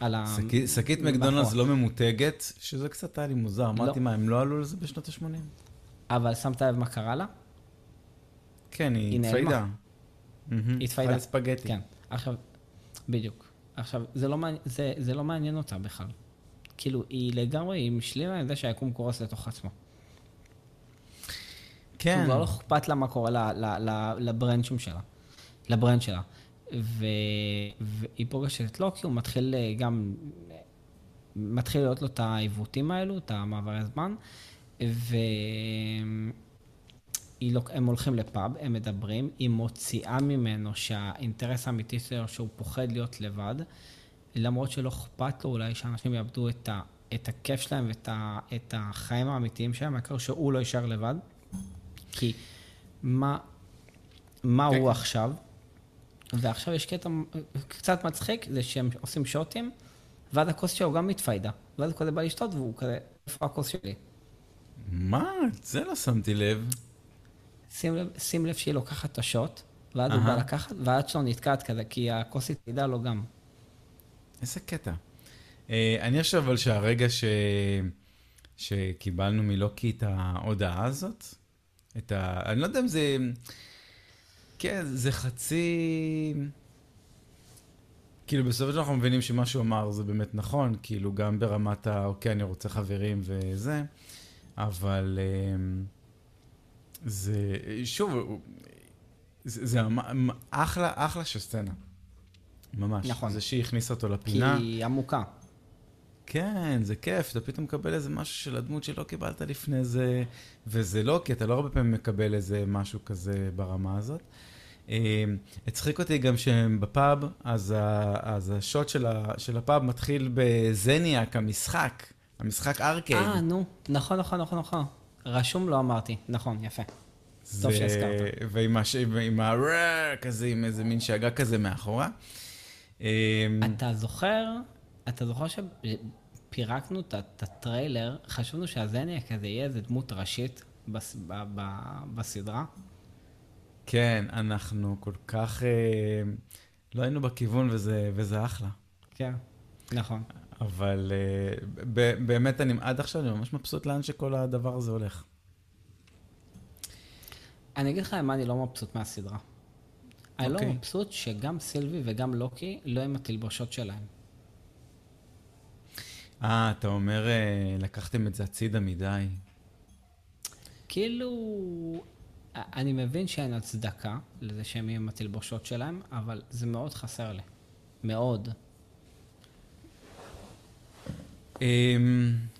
על ה... שקית- שקית מקדונלדס. לא ממותגת, שזה קצת היה לי מוזר. אמרתי, לא. מה, הם לא עלו לזה בשנות ה-80? אבל שמת לב מה קרה לה? כן, היא. התפיידה. היא התפיידה. הפכה לספגטי. כן, עכשיו, בדיוק. עכשיו, זה לא, מעניין, זה, זה לא מעניין אותה בכלל. כאילו, היא לגמרי, היא משלימה עם זה שהיקום קורס לתוך עצמו. כן. כבר לא אכפת לה מה קורה לברנצ'ים שלה. לברנד שלה. ו... והיא פוגשת את לוקי, הוא מתחיל אה, גם... מתחיל להיות לו את העיוותים האלו, את המעברי זמן, והם הולכים לפאב, הם מדברים, היא מוציאה ממנו שהאינטרס האמיתי שלו שהוא פוחד להיות לבד, למרות שלא אכפת לו אולי שאנשים יאבדו את, ה, את הכיף שלהם ואת ה, את החיים האמיתיים שלהם, העיקר שהוא לא יישאר לבד. כי מה, מה כן. הוא עכשיו? ועכשיו יש קטע קצת מצחיק, זה שהם עושים שוטים, ואז הכוס שלו גם מתפיידה. ואז הוא כזה בא לשתות, והוא כזה, איפה הכוס שלי? מה? את זה לא שמתי לב. שים לב, שים לב שהיא לוקחת את השוט, ואז הוא. בא לקחת, והיד שלו נתקעת כזה, כי הכוס התפיידה לו גם. איזה קטע. אה, אני חושב אבל שהרגע ש... שקיבלנו מלוקי את ההודעה הזאת, את ה... אני לא יודע אם זה... כן, זה חצי... כאילו, בסופו של דבר אנחנו מבינים שמה שהוא אמר זה באמת נכון, כאילו, גם ברמת ה... אוקיי, אני רוצה חברים וזה, אבל אמ, זה... שוב, זה, זה אחלה, אחלה של סצנה. ממש. נכון. זה שהיא הכניסה אותו כי לפינה. היא עמוקה. כן, זה כיף, אתה פתאום מקבל איזה משהו של הדמות שלא קיבלת לפני זה, וזה לא, כי אתה לא הרבה פעמים מקבל איזה משהו כזה ברמה הזאת. אה, הצחיק אותי גם שהם בפאב, אז, ה, אז השוט של, ה, של הפאב מתחיל בזניאק, המשחק, המשחק ארקייד. אה, נו, נכון, נכון, נכון, נכון. רשום לא אמרתי, נכון, יפה. טוב שהזכרת. ועם הש... ועם ה... כזה, עם איזה מין שאגה כזה מאחורה. אה, אתה זוכר, אתה זוכר שפירקנו את הטריילר, חשבנו שהזניאק הזה יהיה איזה דמות ראשית בס, ב, ב, בסדרה? כן, אנחנו כל כך... אה, לא היינו בכיוון וזה, וזה אחלה. כן. נכון. אבל uh, ב- באמת, אני, עד עכשיו אני ממש מבסוט לאן שכל הדבר הזה הולך. אני אגיד לך מה אני לא מבסוט מהסדרה. אני לא אוקיי. מבסוט שגם סילבי וגם לוקי לא עם התלבושות שלהם. אה, אתה אומר, uh, לקחתם את זה הצידה מדי. כאילו, אני מבין שאין הצדקה לזה שהם יהיו עם התלבושות שלהם, אבל זה מאוד חסר לי. מאוד. Um,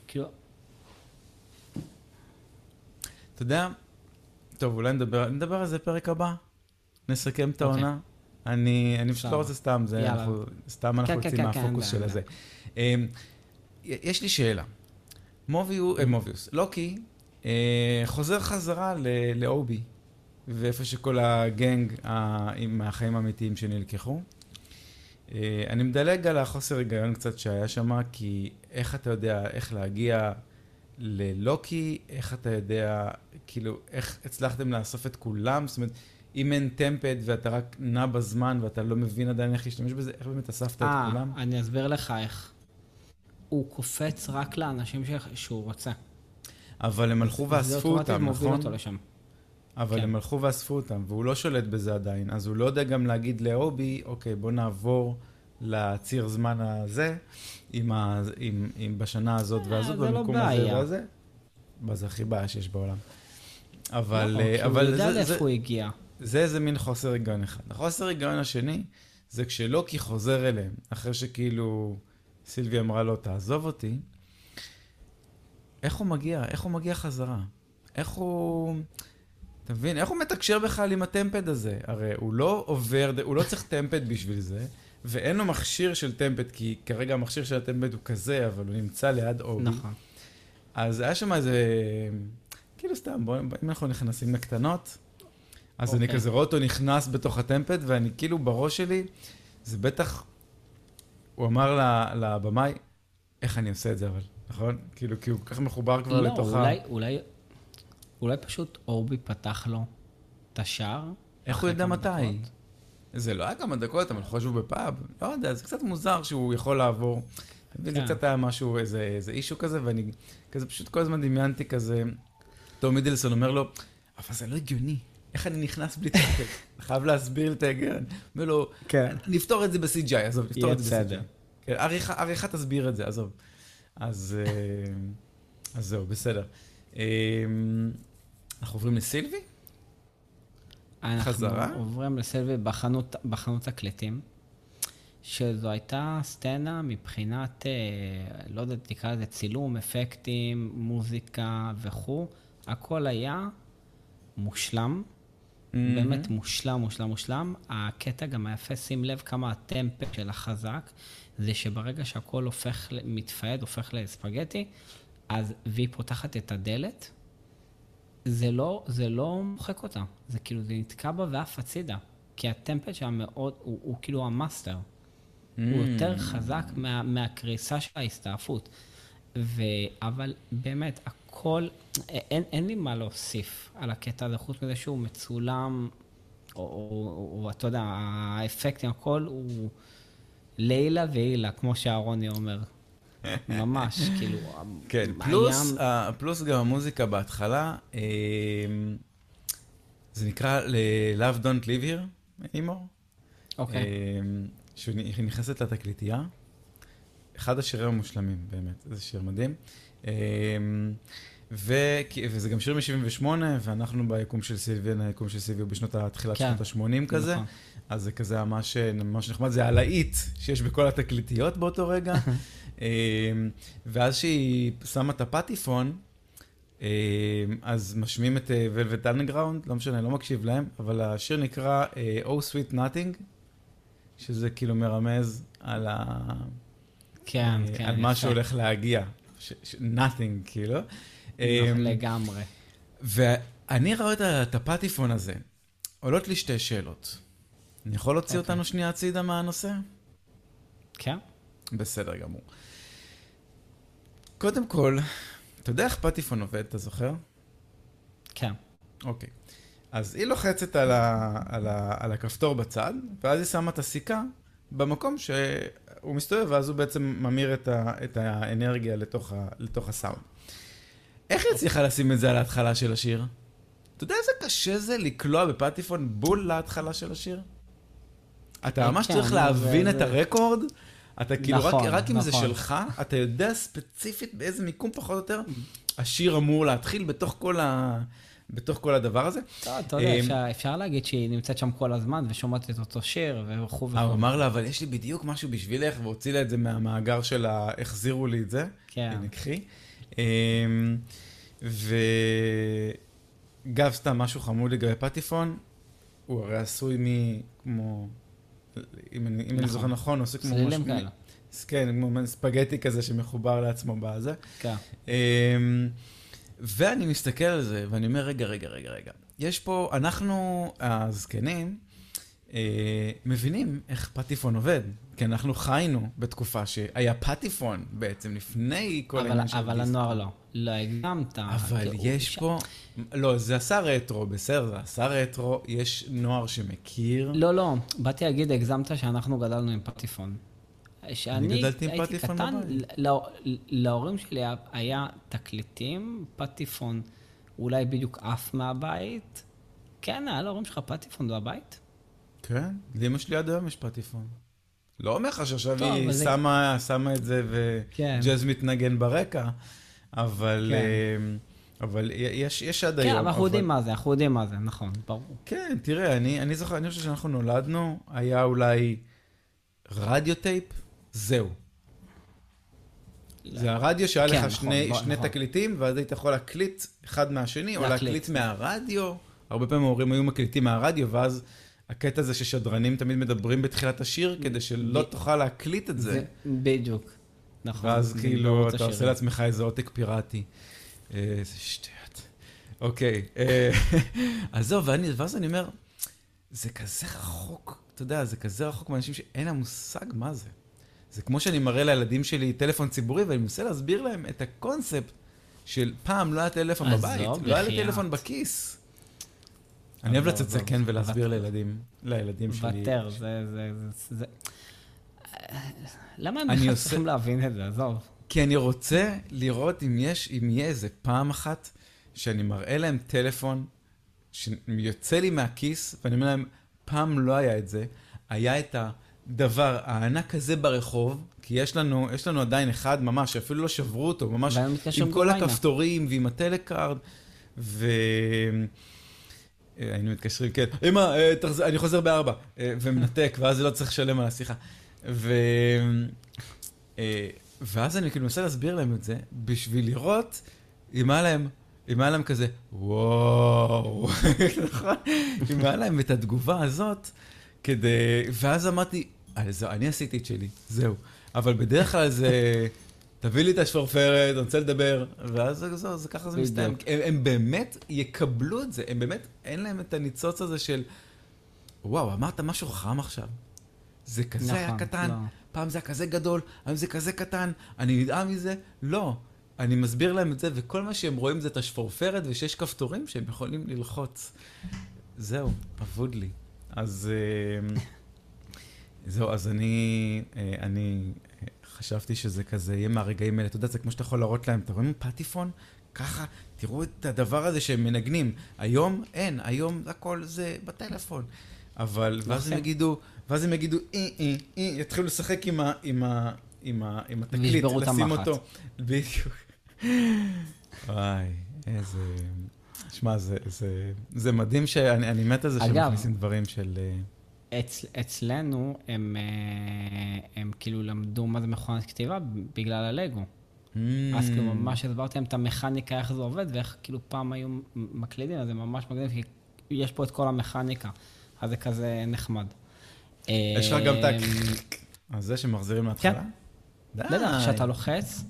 כאילו, אתה יודע, טוב, אולי נדבר, נדבר על זה פרק הבא. נסכם את אוקיי. העונה. אני, אני פשוט. לא רוצה סתם, זה, יאללה. אנחנו, סתם אנחנו כן, כן, יוצאים כן, מהפוקוס כן, של הזה. יש לי שאלה. מוביו, אה, מוביוס, לוקי, אה, חוזר חזרה לאובי, ואיפה שכל הגנג ה- עם החיים האמיתיים שנלקחו. אה, אני מדלג על החוסר היגיון קצת שהיה שם, כי איך אתה יודע איך להגיע ללוקי, איך אתה יודע, כאילו, איך הצלחתם לאסוף את כולם, זאת אומרת, אם אין טמפד ואתה רק נע בזמן ואתה לא מבין עדיין איך להשתמש בזה, איך באמת אספת את אה, כולם? אני אסביר לך איך. הוא קופץ רק לאנשים ש... שהוא רוצה. אבל הם הלכו ואספו אותם, נכון? אותו לשם. אבל כן. הם הלכו ואספו אותם, והוא לא שולט בזה עדיין, אז הוא לא יודע גם להגיד לאובי, אוקיי, בוא נעבור לציר זמן הזה, עם ה... עם... עם בשנה הזאת אה, והזאת, זה לא במקום הזה. והזה. זה הכי בעיה שיש בעולם. אבל, לא, אה, כי אבל הוא יודע זה, לאיפה זה, הוא הגיע. זה איזה מין חוסר היגיון אחד. החוסר היגיון השני, זה כשלוקי חוזר אליהם, אחרי שכאילו סילבי אמרה לו, תעזוב אותי, איך הוא מגיע? איך הוא מגיע חזרה? איך הוא... אתה מבין? איך הוא מתקשר בכלל עם הטמפד הזה? הרי הוא לא עובר, הוא לא צריך טמפד בשביל זה, ואין לו מכשיר של טמפד, כי כרגע המכשיר של הטמפד הוא כזה, אבל הוא נמצא ליד אובי. נכון. אז היה שם איזה... כאילו סתם, בוא, אם אנחנו נכנסים לקטנות, אז אני אוקיי. כזה רואה אותו נכנס בתוך הטמפד, ואני כאילו בראש שלי, זה בטח... הוא אמר לבמאי, איך אני עושה את זה אבל, נכון? כאילו, כי הוא כל כך מחובר כבר לא, לתוך ה... אולי, אולי, אולי פשוט אורבי פתח לו את השער. איך הוא כמה מתי? דקות. זה לא היה כמה דקות, אבל חשבו בפאב. לא יודע, זה קצת מוזר שהוא יכול לעבור. מבין, זה כן. קצת היה משהו, איזה, איזה אישו כזה, ואני כזה פשוט כל הזמן דמיינתי כזה, תום מידלסון אומר לו, אבל זה לא הגיוני, איך אני נכנס בלי טמפל? חייב להסביר את ההיגיון. אומר לו, כן. נפתור את זה ב-CGI, עזוב, נפתור את זה. ב-CGI. כן, עריכה, תסביר את זה, עזוב. אז, אה, זהו, בסדר. אה, אנחנו עוברים לסילבי? אנחנו חזרה? עוברים לסלבי בחנות, בחנות תקליטים, שזו הייתה סצנה מבחינת, אה, לא יודע, תקרא לזה צילום, אפקטים, מוזיקה וכו', הכל היה מושלם, באמת מושלם, מושלם, מושלם. הקטע גם היפה, שים לב כמה הטמפל של החזק, זה שברגע שהכל הופך, מתפייד, הופך לספגטי, אז והיא פותחת את הדלת, זה לא, זה לא מוחק אותה, זה כאילו, זה נתקע בה ועף הצידה. כי הטמפל שלה מאוד, הוא, הוא כאילו המאסטר. הוא יותר חזק מה, מהקריסה של ההסתעפות. ו... אבל באמת, הכל, אין, אין לי מה להוסיף על הקטע הזה, חוץ מזה שהוא מצולם, או, או, או אתה יודע, האפקטים, הכל הוא לעילה ועילה, כמו שאהרוני אומר. ממש, כאילו, כן, פלוס, ה- פלוס גם המוזיקה בהתחלה, אה, זה נקרא Love Don't Live Here, אימור. אוקיי. שהיא נכנסת לתקליטייה. אחד השירים המושלמים, באמת, זה שיר מדהים. ו... וזה גם שיר מ-78, ואנחנו ביקום של סילבי, היקום של סילבי הוא בשנות, תחילת כן, שנות ה-80 כזה. נכון. אז זה כזה ממש, ממש נחמד, זה הלהיט שיש בכל התקליטיות באותו רגע. אמ, ואז שהיא שמה את הפטיפון, אמ, אז משמיעים את ולווט אה, אנגראונד, לא משנה, לא מקשיב להם, אבל השיר נקרא אה, Oh Sweet Nothing, שזה כאילו מרמז על ה... כן, אה, כן. על מה שהולך להגיע. Nothing, כאילו. אמ, לגמרי. ואני רואה את הפטיפון הזה, עולות לי שתי שאלות. אני יכול להוציא אוקיי. אותנו שנייה הצידה מהנושא? כן. בסדר גמור. קודם כל, אתה יודע איך פטיפון עובד, אתה זוכר? כן. אוקיי. אז היא לוחצת על, ה, על, ה, על הכפתור בצד, ואז היא שמה את הסיכה במקום שהוא מסתובב, ואז הוא בעצם ממיר את, ה, את האנרגיה לתוך, ה, לתוך הסאונד. איך היא הצליחה לשים את זה על ההתחלה של השיר? אתה יודע איזה קשה זה לקלוע בפטיפון בול להתחלה של השיר? אתה ממש כן, צריך להבין את הרקורד, אתה כאילו, רק, נכון, רק אם זה נכון. שלך, אתה יודע ספציפית באיזה מיקום פחות או יותר השיר אמור להתחיל בתוך כל ה... בתוך כל הדבר הזה. אתה יודע, אמ, אפשר להגיד שהיא נמצאת שם כל הזמן ושומעת את אותו שיר וכו' וכו'. הוא אמר לה, אבל יש לי בדיוק משהו בשבילך, והוציא לה את זה מהמאגר של ה... החזירו לי את זה. כן. הנה, קחי. אמ, וגב סתם משהו חמוד לגבי פטיפון, הוא הרי עשוי מ... כמו... אם אני, אם אני נכון. זוכר נכון, הוא עושה כמו משהו... כאלה. כן, כמו ספגטי כזה שמחובר לעצמו בזה. כן. ואני מסתכל על זה, ואני אומר, רגע, רגע, רגע, רגע. יש פה, אנחנו, הזקנים, אה, מבינים איך פטיפון עובד. כי אנחנו חיינו בתקופה שהיה פטיפון בעצם, לפני כל העניין של דיסק. אבל הנוער לא. לא הגזמת. אבל יש פה... לא, זה עשה רטרו, בסדר, זה עשה רטרו, יש נוער שמכיר. לא, לא, באתי להגיד, הגזמת שאנחנו גדלנו עם פטיפון. שאני פטיפון בבית. לא, להורים שלי היה תקליטים, פטיפון אולי בדיוק עף מהבית. כן, היה להורים שלך פטיפון בבית? כן, לאמא שלי עד היום יש פטיפון. לא אומר לך שעכשיו היא שמה, זה... שמה את זה וג'אז כן. מתנגן ברקע, אבל, כן. אה, אבל יש, יש עד כן, היום. כן, אבל אנחנו יודעים מה זה, אנחנו יודעים מה זה, נכון, ברור. כן, תראה, אני, אני זוכר, אני חושב שאנחנו נולדנו, היה אולי רדיו טייפ, זהו. זה הרדיו שהיה כן, לך נכון, שני, נכון. שני תקליטים, ואז היית יכול להקליט אחד מהשני, או להקליט מהרדיו. הרבה פעמים ההורים היו מקליטים מהרדיו, ואז הקטע הזה ששדרנים תמיד מדברים בתחילת השיר, כדי שלא תוכל להקליט את זה. בדיוק. נכון. ואז כאילו, אתה עושה לעצמך איזה עותק פיראטי. איזה שטויות. אוקיי. אה, עזוב, ואז אני אומר, זה כזה רחוק, אתה יודע, זה כזה רחוק מאנשים שאין להם מושג מה זה. זה כמו שאני מראה לילדים שלי טלפון ציבורי, ואני מנסה להסביר להם את הקונספט של פעם לא היה טלפון בבית, לא היה לי טלפון בכיס. אני אוהב לצאת זקן ולהסביר לילדים, לילדים שלי. ותר, זה. למה הם בכלל צריכים להבין את זה? עזוב. כי אני רוצה לראות אם יש, אם יהיה איזה פעם אחת שאני מראה להם טלפון שיוצא לי מהכיס, ואני אומר להם, פעם לא היה את זה, היה את הדבר הענק הזה ברחוב, כי יש לנו, יש לנו עדיין אחד ממש, שאפילו לא שברו אותו, ממש עם כל הכפתורים ועם הטלקארד, ו... אה, היינו מתקשרים, כן, אמא, אה, אני חוזר בארבע, אה, ומנתק, ואז לא צריך לשלם על השיחה. ו... ואז אני כאילו מנסה להסביר להם את זה, בשביל לראות אם היה להם, אם היה להם כזה, וואו, נכון? אם היה להם את התגובה הזאת, כדי... ואז אמרתי, אני עשיתי את שלי, זהו. אבל בדרך כלל זה... תביא לי את השפרפרת, אני רוצה לדבר, ואז זהו, זה ככה זה מסתיים. הם, הם באמת יקבלו את זה, הם באמת, אין להם את הניצוץ הזה של, וואו, אמרת משהו חם עכשיו. זה כזה נכון, היה קטן, לא. פעם זה היה כזה גדול, היום זה כזה קטן, אני נדהם מזה. לא, אני מסביר להם את זה, וכל מה שהם רואים זה את השפורפרת ושיש כפתורים שהם יכולים ללחוץ. זהו, אבוד לי. אז אה, זהו, אז אני, אה, אני חשבתי שזה כזה יהיה מהרגעים האלה. אתה יודע, זה כמו שאתה יכול להראות להם, אתה רואים פטיפון? ככה, תראו את הדבר הזה שהם מנגנים. היום אין, היום הכל זה בטלפון. אבל, ואז הם. יגידו, ואז הם יגידו, אי, אי, אי, יתחילו לשחק עם ה... עם ה... עם, ה, עם התקליט, לשים. אותו. בדיוק. וואי, איזה... שמע, זה, זה, זה מדהים שאני אני מת על זה שהם אגב- מכניסים דברים של... אה, אצ, אצלנו הם, אה, הם כאילו למדו מה זה מכונת כתיבה בגלל הלגו. אז כאילו Mm. ממש הסברתי להם את המכניקה, איך זה עובד, ואיך כאילו פעם היו מקלידים, אז זה ממש מגניב, כי יש פה את כל המכניקה, אז זה כזה נחמד. יש לך גם את ה... אה, הזה שמחזירים להתחלה? כן. די. בטח, כשאתה לוחץ,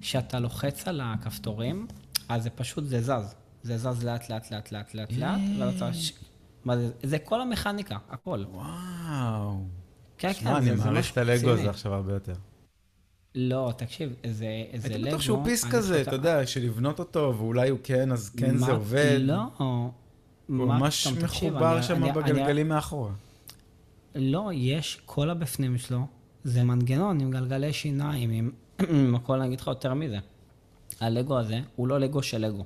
כשאתה לוחץ על הכפתורים, אז זה פשוט, זה זז. זה זז לאט, לאט, לאט, לאט, לאט, לאט, ואז אתה... מה זה? זה כל המכניקה, הכל. וואו. כן, שמע, כן, אני זה זה מעריך משהו את הלגו. הזה עכשיו הרבה יותר. לא, תקשיב, זה זה לגו... הייתי בטוח שהוא פיס אני כזה, אתה יודע, שלבנות אותו, ואולי הוא כן, אז כן מה- זה עובד. לא. הוא ממש מחובר אני- שם אני- אני- בגלגלים מאחורה. לא, יש, כל הבפנים שלו, זה מנגנון עם גלגלי שיניים, עם, עם הכל, אני אגיד לך יותר מזה. הלגו הזה הוא לא לגו של לגו.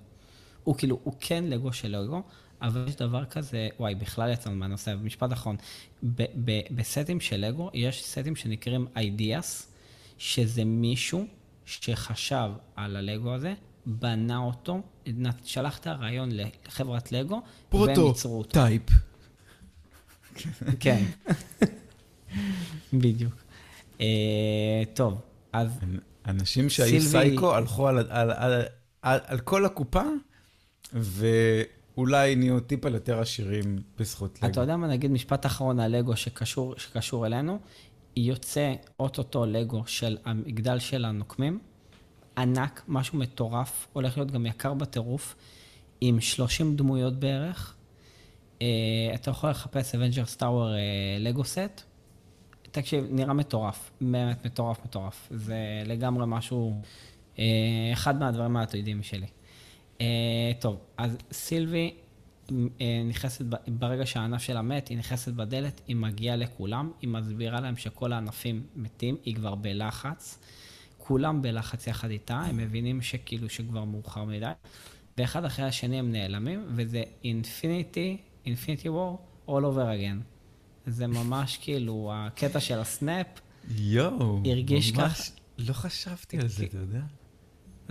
הוא כאילו, הוא כן לגו של לגו, אבל יש דבר כזה, וואי, בכלל יצאנו מהנושא, משפט אחרון. ב- ב- בסטים של לגו, יש סטים שנקראים ideas, שזה מישהו שחשב על הלגו הזה, בנה אותו, שלח את הרעיון לחברת לגו, והם ייצרו אותו. טייפ. כן. בדיוק. אה, טוב, אז אנשים שהיו סילבי- סייקו הלכו על, על, על, על, על כל הקופה, ואולי נהיו טיפה יותר עשירים בזכות לגו. אתה יודע מה, נגיד משפט אחרון על לגו שקשור, שקשור אלינו? יוצא אוטוטו לגו של המגדל של הנוקמים, ענק, משהו מטורף, הולך להיות גם יקר בטירוף, עם 30 דמויות בערך. אה, אתה יכול לחפש Avengers Tower אה, לגו סט. תקשיב, נראה מטורף, באמת מטורף מטורף. זה לגמרי משהו, אה, אחד מהדברים העתידים שלי. אה, טוב, אז סילבי אה, נכנסת, ברגע שהענף שלה מת, היא נכנסת בדלת, היא מגיעה לכולם, היא מסבירה להם שכל הענפים מתים, היא כבר בלחץ. כולם בלחץ יחד איתה, הם מבינים שכאילו שכבר מאוחר מדי, ואחד אחרי השני הם נעלמים, וזה אינפיניטי, אינפיניטי וור, all over again. זה ממש כאילו הקטע של הסנאפ, יואו, הרגיש ממש לא חשבתי על זה, אתה יודע?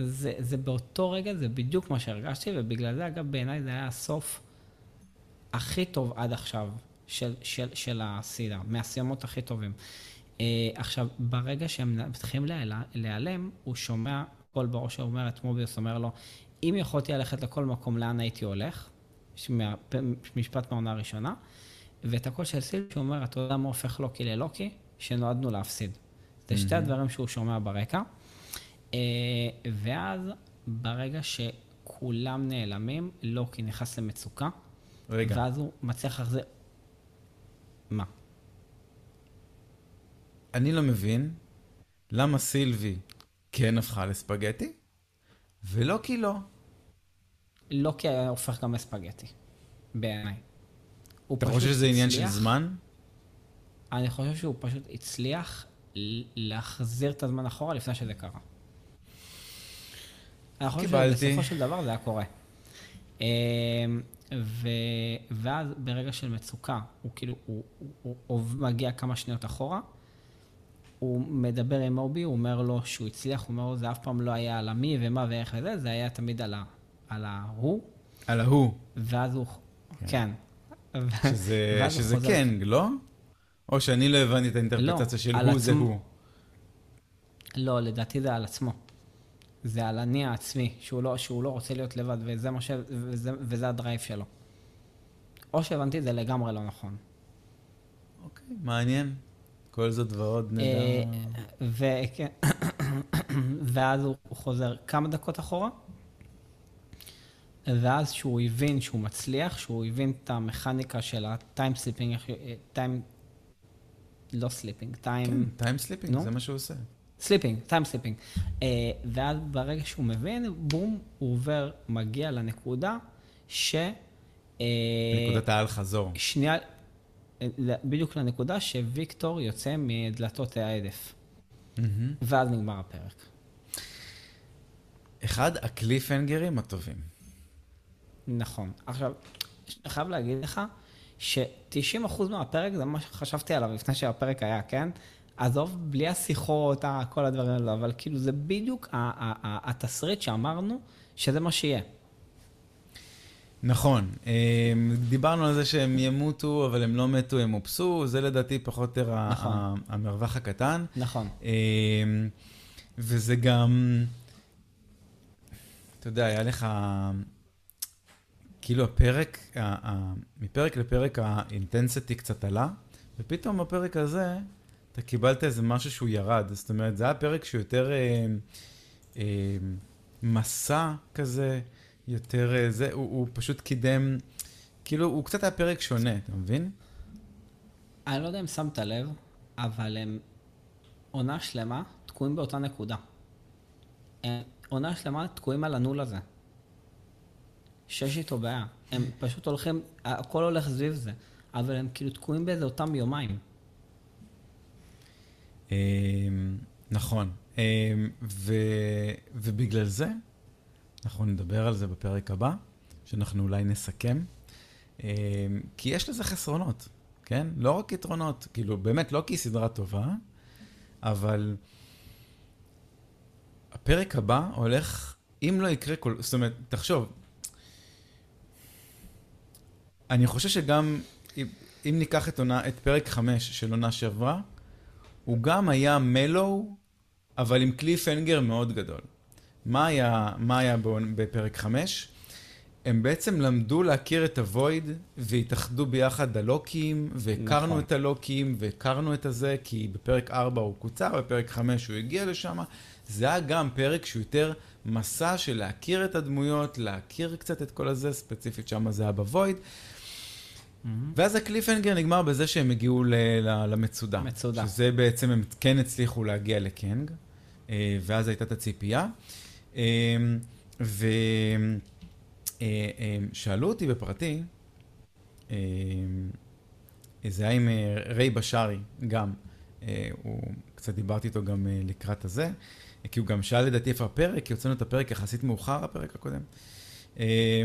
זה, זה באותו רגע, זה בדיוק מה שהרגשתי, ובגלל זה, אגב, בעיניי זה היה הסוף הכי טוב עד עכשיו של, של, של הסדרה, מהסיומות הכי טובים. Uh, עכשיו, ברגע שהם מתחילים להיעלם, הוא שומע קול בראש שאומר את מוביוס, אומר לו, אם יכולתי ללכת לכל מקום, לאן הייתי הולך? יש מה- משפט מהעונה הראשונה. ואת הקול של סילבי שאומר, אתה יודע מה הופך לוקי ללוקי? שנועדנו להפסיד. זה שתי הדברים שהוא שומע ברקע. אה, ואז, ברגע שכולם נעלמים, לוקי נכנס למצוקה. רגע, ואז הוא מצליח להחזיר... מה? אני לא מבין למה סילבי כן הפכה לספגטי, ולא כי לא. לוקי היה הופך גם לספגטי, בעיניי. אתה חושב שזה עניין של הצליח- זמן? אני חושב שהוא פשוט הצליח להחזיר את הזמן אחורה לפני שזה קרה. אני חושב. שבסופו של דבר זה היה קורה. אמ, ו... ואז ברגע של מצוקה, הוא כאילו, הוא, הוא, הוא, הוא מגיע כמה שניות אחורה, הוא מדבר עם מובי, הוא אומר לו שהוא הצליח, הוא אומר לו, זה אף פעם לא היה על המי ומה ואיך וזה, זה היה תמיד על, ה, על ההוא, על ההוא, ואז הוא, כן. שזה, הוא שזה חוזר- קנג, לא? או שאני לא הבנתי את האינטרפרטציה של על הוא זה עצמו. הוא. לא, לדעתי זה על עצמו. זה על אני העצמי, שהוא לא, שהוא לא רוצה להיות לבד, וזה, מה ש... וזה, וזה הדרייב שלו. או שהבנתי את זה לגמרי לא נכון. אוקיי, מעניין. כל זאת ועוד אה, נדע. וכן, ואז הוא חוזר כמה דקות אחורה, ואז שהוא הבין שהוא מצליח, שהוא הבין את המכניקה של ה time slipping, time, לא slipping, time... כן, slipping, נו. זה מה שהוא עושה. slipping, time slipping. ואז ברגע שהוא מבין, בום, הוא עובר, מגיע לנקודה ש... אה, נקודת האל חזור. שנייה, אה, בדיוק לנקודה שוויקטור יוצא מדלתות ההדף. מהמם. ואז נגמר הפרק. אחד הקליפהנגרים הטובים. נכון. עכשיו, אני חייב להגיד לך ש-90% מהפרק זה מה שחשבתי עליו לפני שהפרק היה, כן? עזוב, בלי השיחות, ה- כל הדברים האלו, אבל כאילו זה בדיוק התסריט שאמרנו שזה מה שיהיה. נכון, אה, דיברנו על זה שהם ימותו, אבל הם לא מתו, הם הופסו, זה לדעתי פחות או יותר נכון. המרווח הקטן. נכון. אה, וזה גם, אתה יודע, היה לך, כאילו הפרק, מפרק לפרק האינטנסיטי קצת עלה, ופתאום בפרק הזה אתה קיבלת איזה משהו שהוא ירד. זאת אומרת, זה היה פרק שהוא יותר אה, אה, מסע כזה, יותר אה, זה, הוא, הוא פשוט קידם, כאילו, הוא קצת היה פרק שונה, אתה מבין? אני לא יודע אם שמת לב, אבל הם עונה שלמה תקועים באותה נקודה. הם עונה שלמה תקועים על הנול הזה. שיש איתו בעיה. הם פשוט הולכים, הכל הולך סביב זה, אבל הם כאילו תקועים באיזה אותם יומיים. אמ, נכון. אמ, ו, ובגלל זה, אנחנו נדבר על זה בפרק הבא, שאנחנו אולי נסכם, אמ, כי יש לזה חסרונות, כן? לא רק יתרונות, כאילו, באמת, לא כי היא סדרה טובה, אבל הפרק הבא הולך, אם לא יקרה כל... זאת אומרת, תחשוב, אני חושב שגם, אם, ניקח את, עונה, את פרק 5 של עונה שעברה, הוא גם היה מלואו, אבל עם קליפהנגר מאוד גדול. מה היה, מה היה בפרק 5? הם בעצם למדו להכיר את הוויד, והתאחדו ביחד הלוקים, והכרנו נכון. את הלוקים, והכרנו את הזה, כי בפרק 4 הוא קוצר, בפרק 5 הוא הגיע לשם. זה היה גם פרק שהוא יותר מסע של להכיר את הדמויות, להכיר קצת את כל הזה, ספציפית שם זה היה בוויד. ואז הקליפהנגר נגמר בזה שהם הגיעו ל- ל- למצודה. מצודה. שזה בעצם, הם כן הצליחו להגיע לקנג, אה, ואז הייתה את הציפייה. ושאלו אותי בפרטי, אה, זה היה עם אה, ריי בשארי גם, אה, הוא, קצת דיברתי איתו גם אה, לקראת הזה, כי הוא גם שאל לדעתי איפה הפרק, כי הוצאנו את הפרק יחסית מאוחר, הפרק הקודם. אה,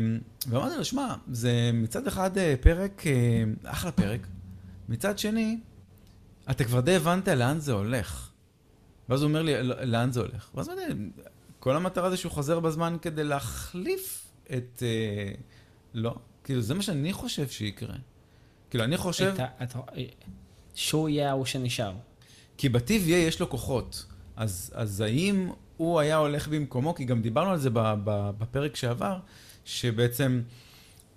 ואמרתי לו, שמע, זה מצד אחד אה, פרק, אה, אחלה פרק, מצד שני, אתה כבר די הבנת לאן זה הולך. ואז הוא אומר לי, "לא, לאן זה הולך? ואז לי, כל המטרה זה שהוא חוזר בזמן כדי להחליף את... אה, לא, כאילו, זה מה שאני חושב שיקרה. כאילו, אני חושב... שהוא יהיה ההוא שנשאר. כי ב-TVA יש לו כוחות. אז, אז האם הוא היה הולך במקומו? כי גם דיברנו על זה בפרק שעבר, שבעצם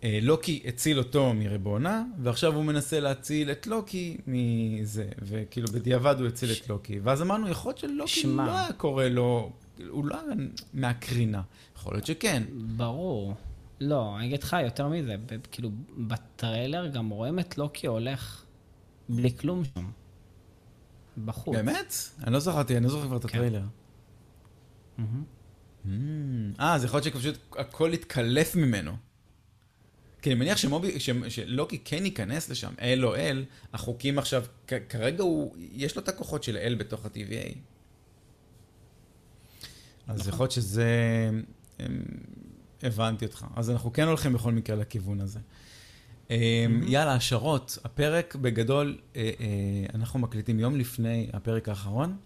אה, לוקי הציל אותו מריבונה, ועכשיו הוא מנסה להציל את לוקי מזה, וכאילו בדיעבד הוא הציל את לוקי. ואז אמרנו, יכול להיות שלוקי שמע. לא היה קורא לו, הוא לא היה מהקרינה. יכול להיות שכן. ברור. לא, אני אגיד לך יותר מזה, כאילו, בטריילר גם רואים את לוקי הולך בלי כלום שם. בחוץ. באמת? אני לא זכרתי, אני לא זוכר כבר את כן. הטריילר. מהמם. Mm, אה, אז יכול להיות שפשוט הכל התקלף ממנו. כי אני מניח שמובי, שלוקי כן ייכנס לשם, אל או אל, החוקים עכשיו, כרגע הוא, יש לו את הכוחות של אל בתוך ה-TVA. אז נכון. יכול להיות שזה, אמ, הבנתי אותך. אז אנחנו כן הולכים בכל מקרה לכיוון הזה. אמ, יאללה, השערות. הפרק בגדול, אה, אה, אנחנו מקליטים יום לפני הפרק האחרון.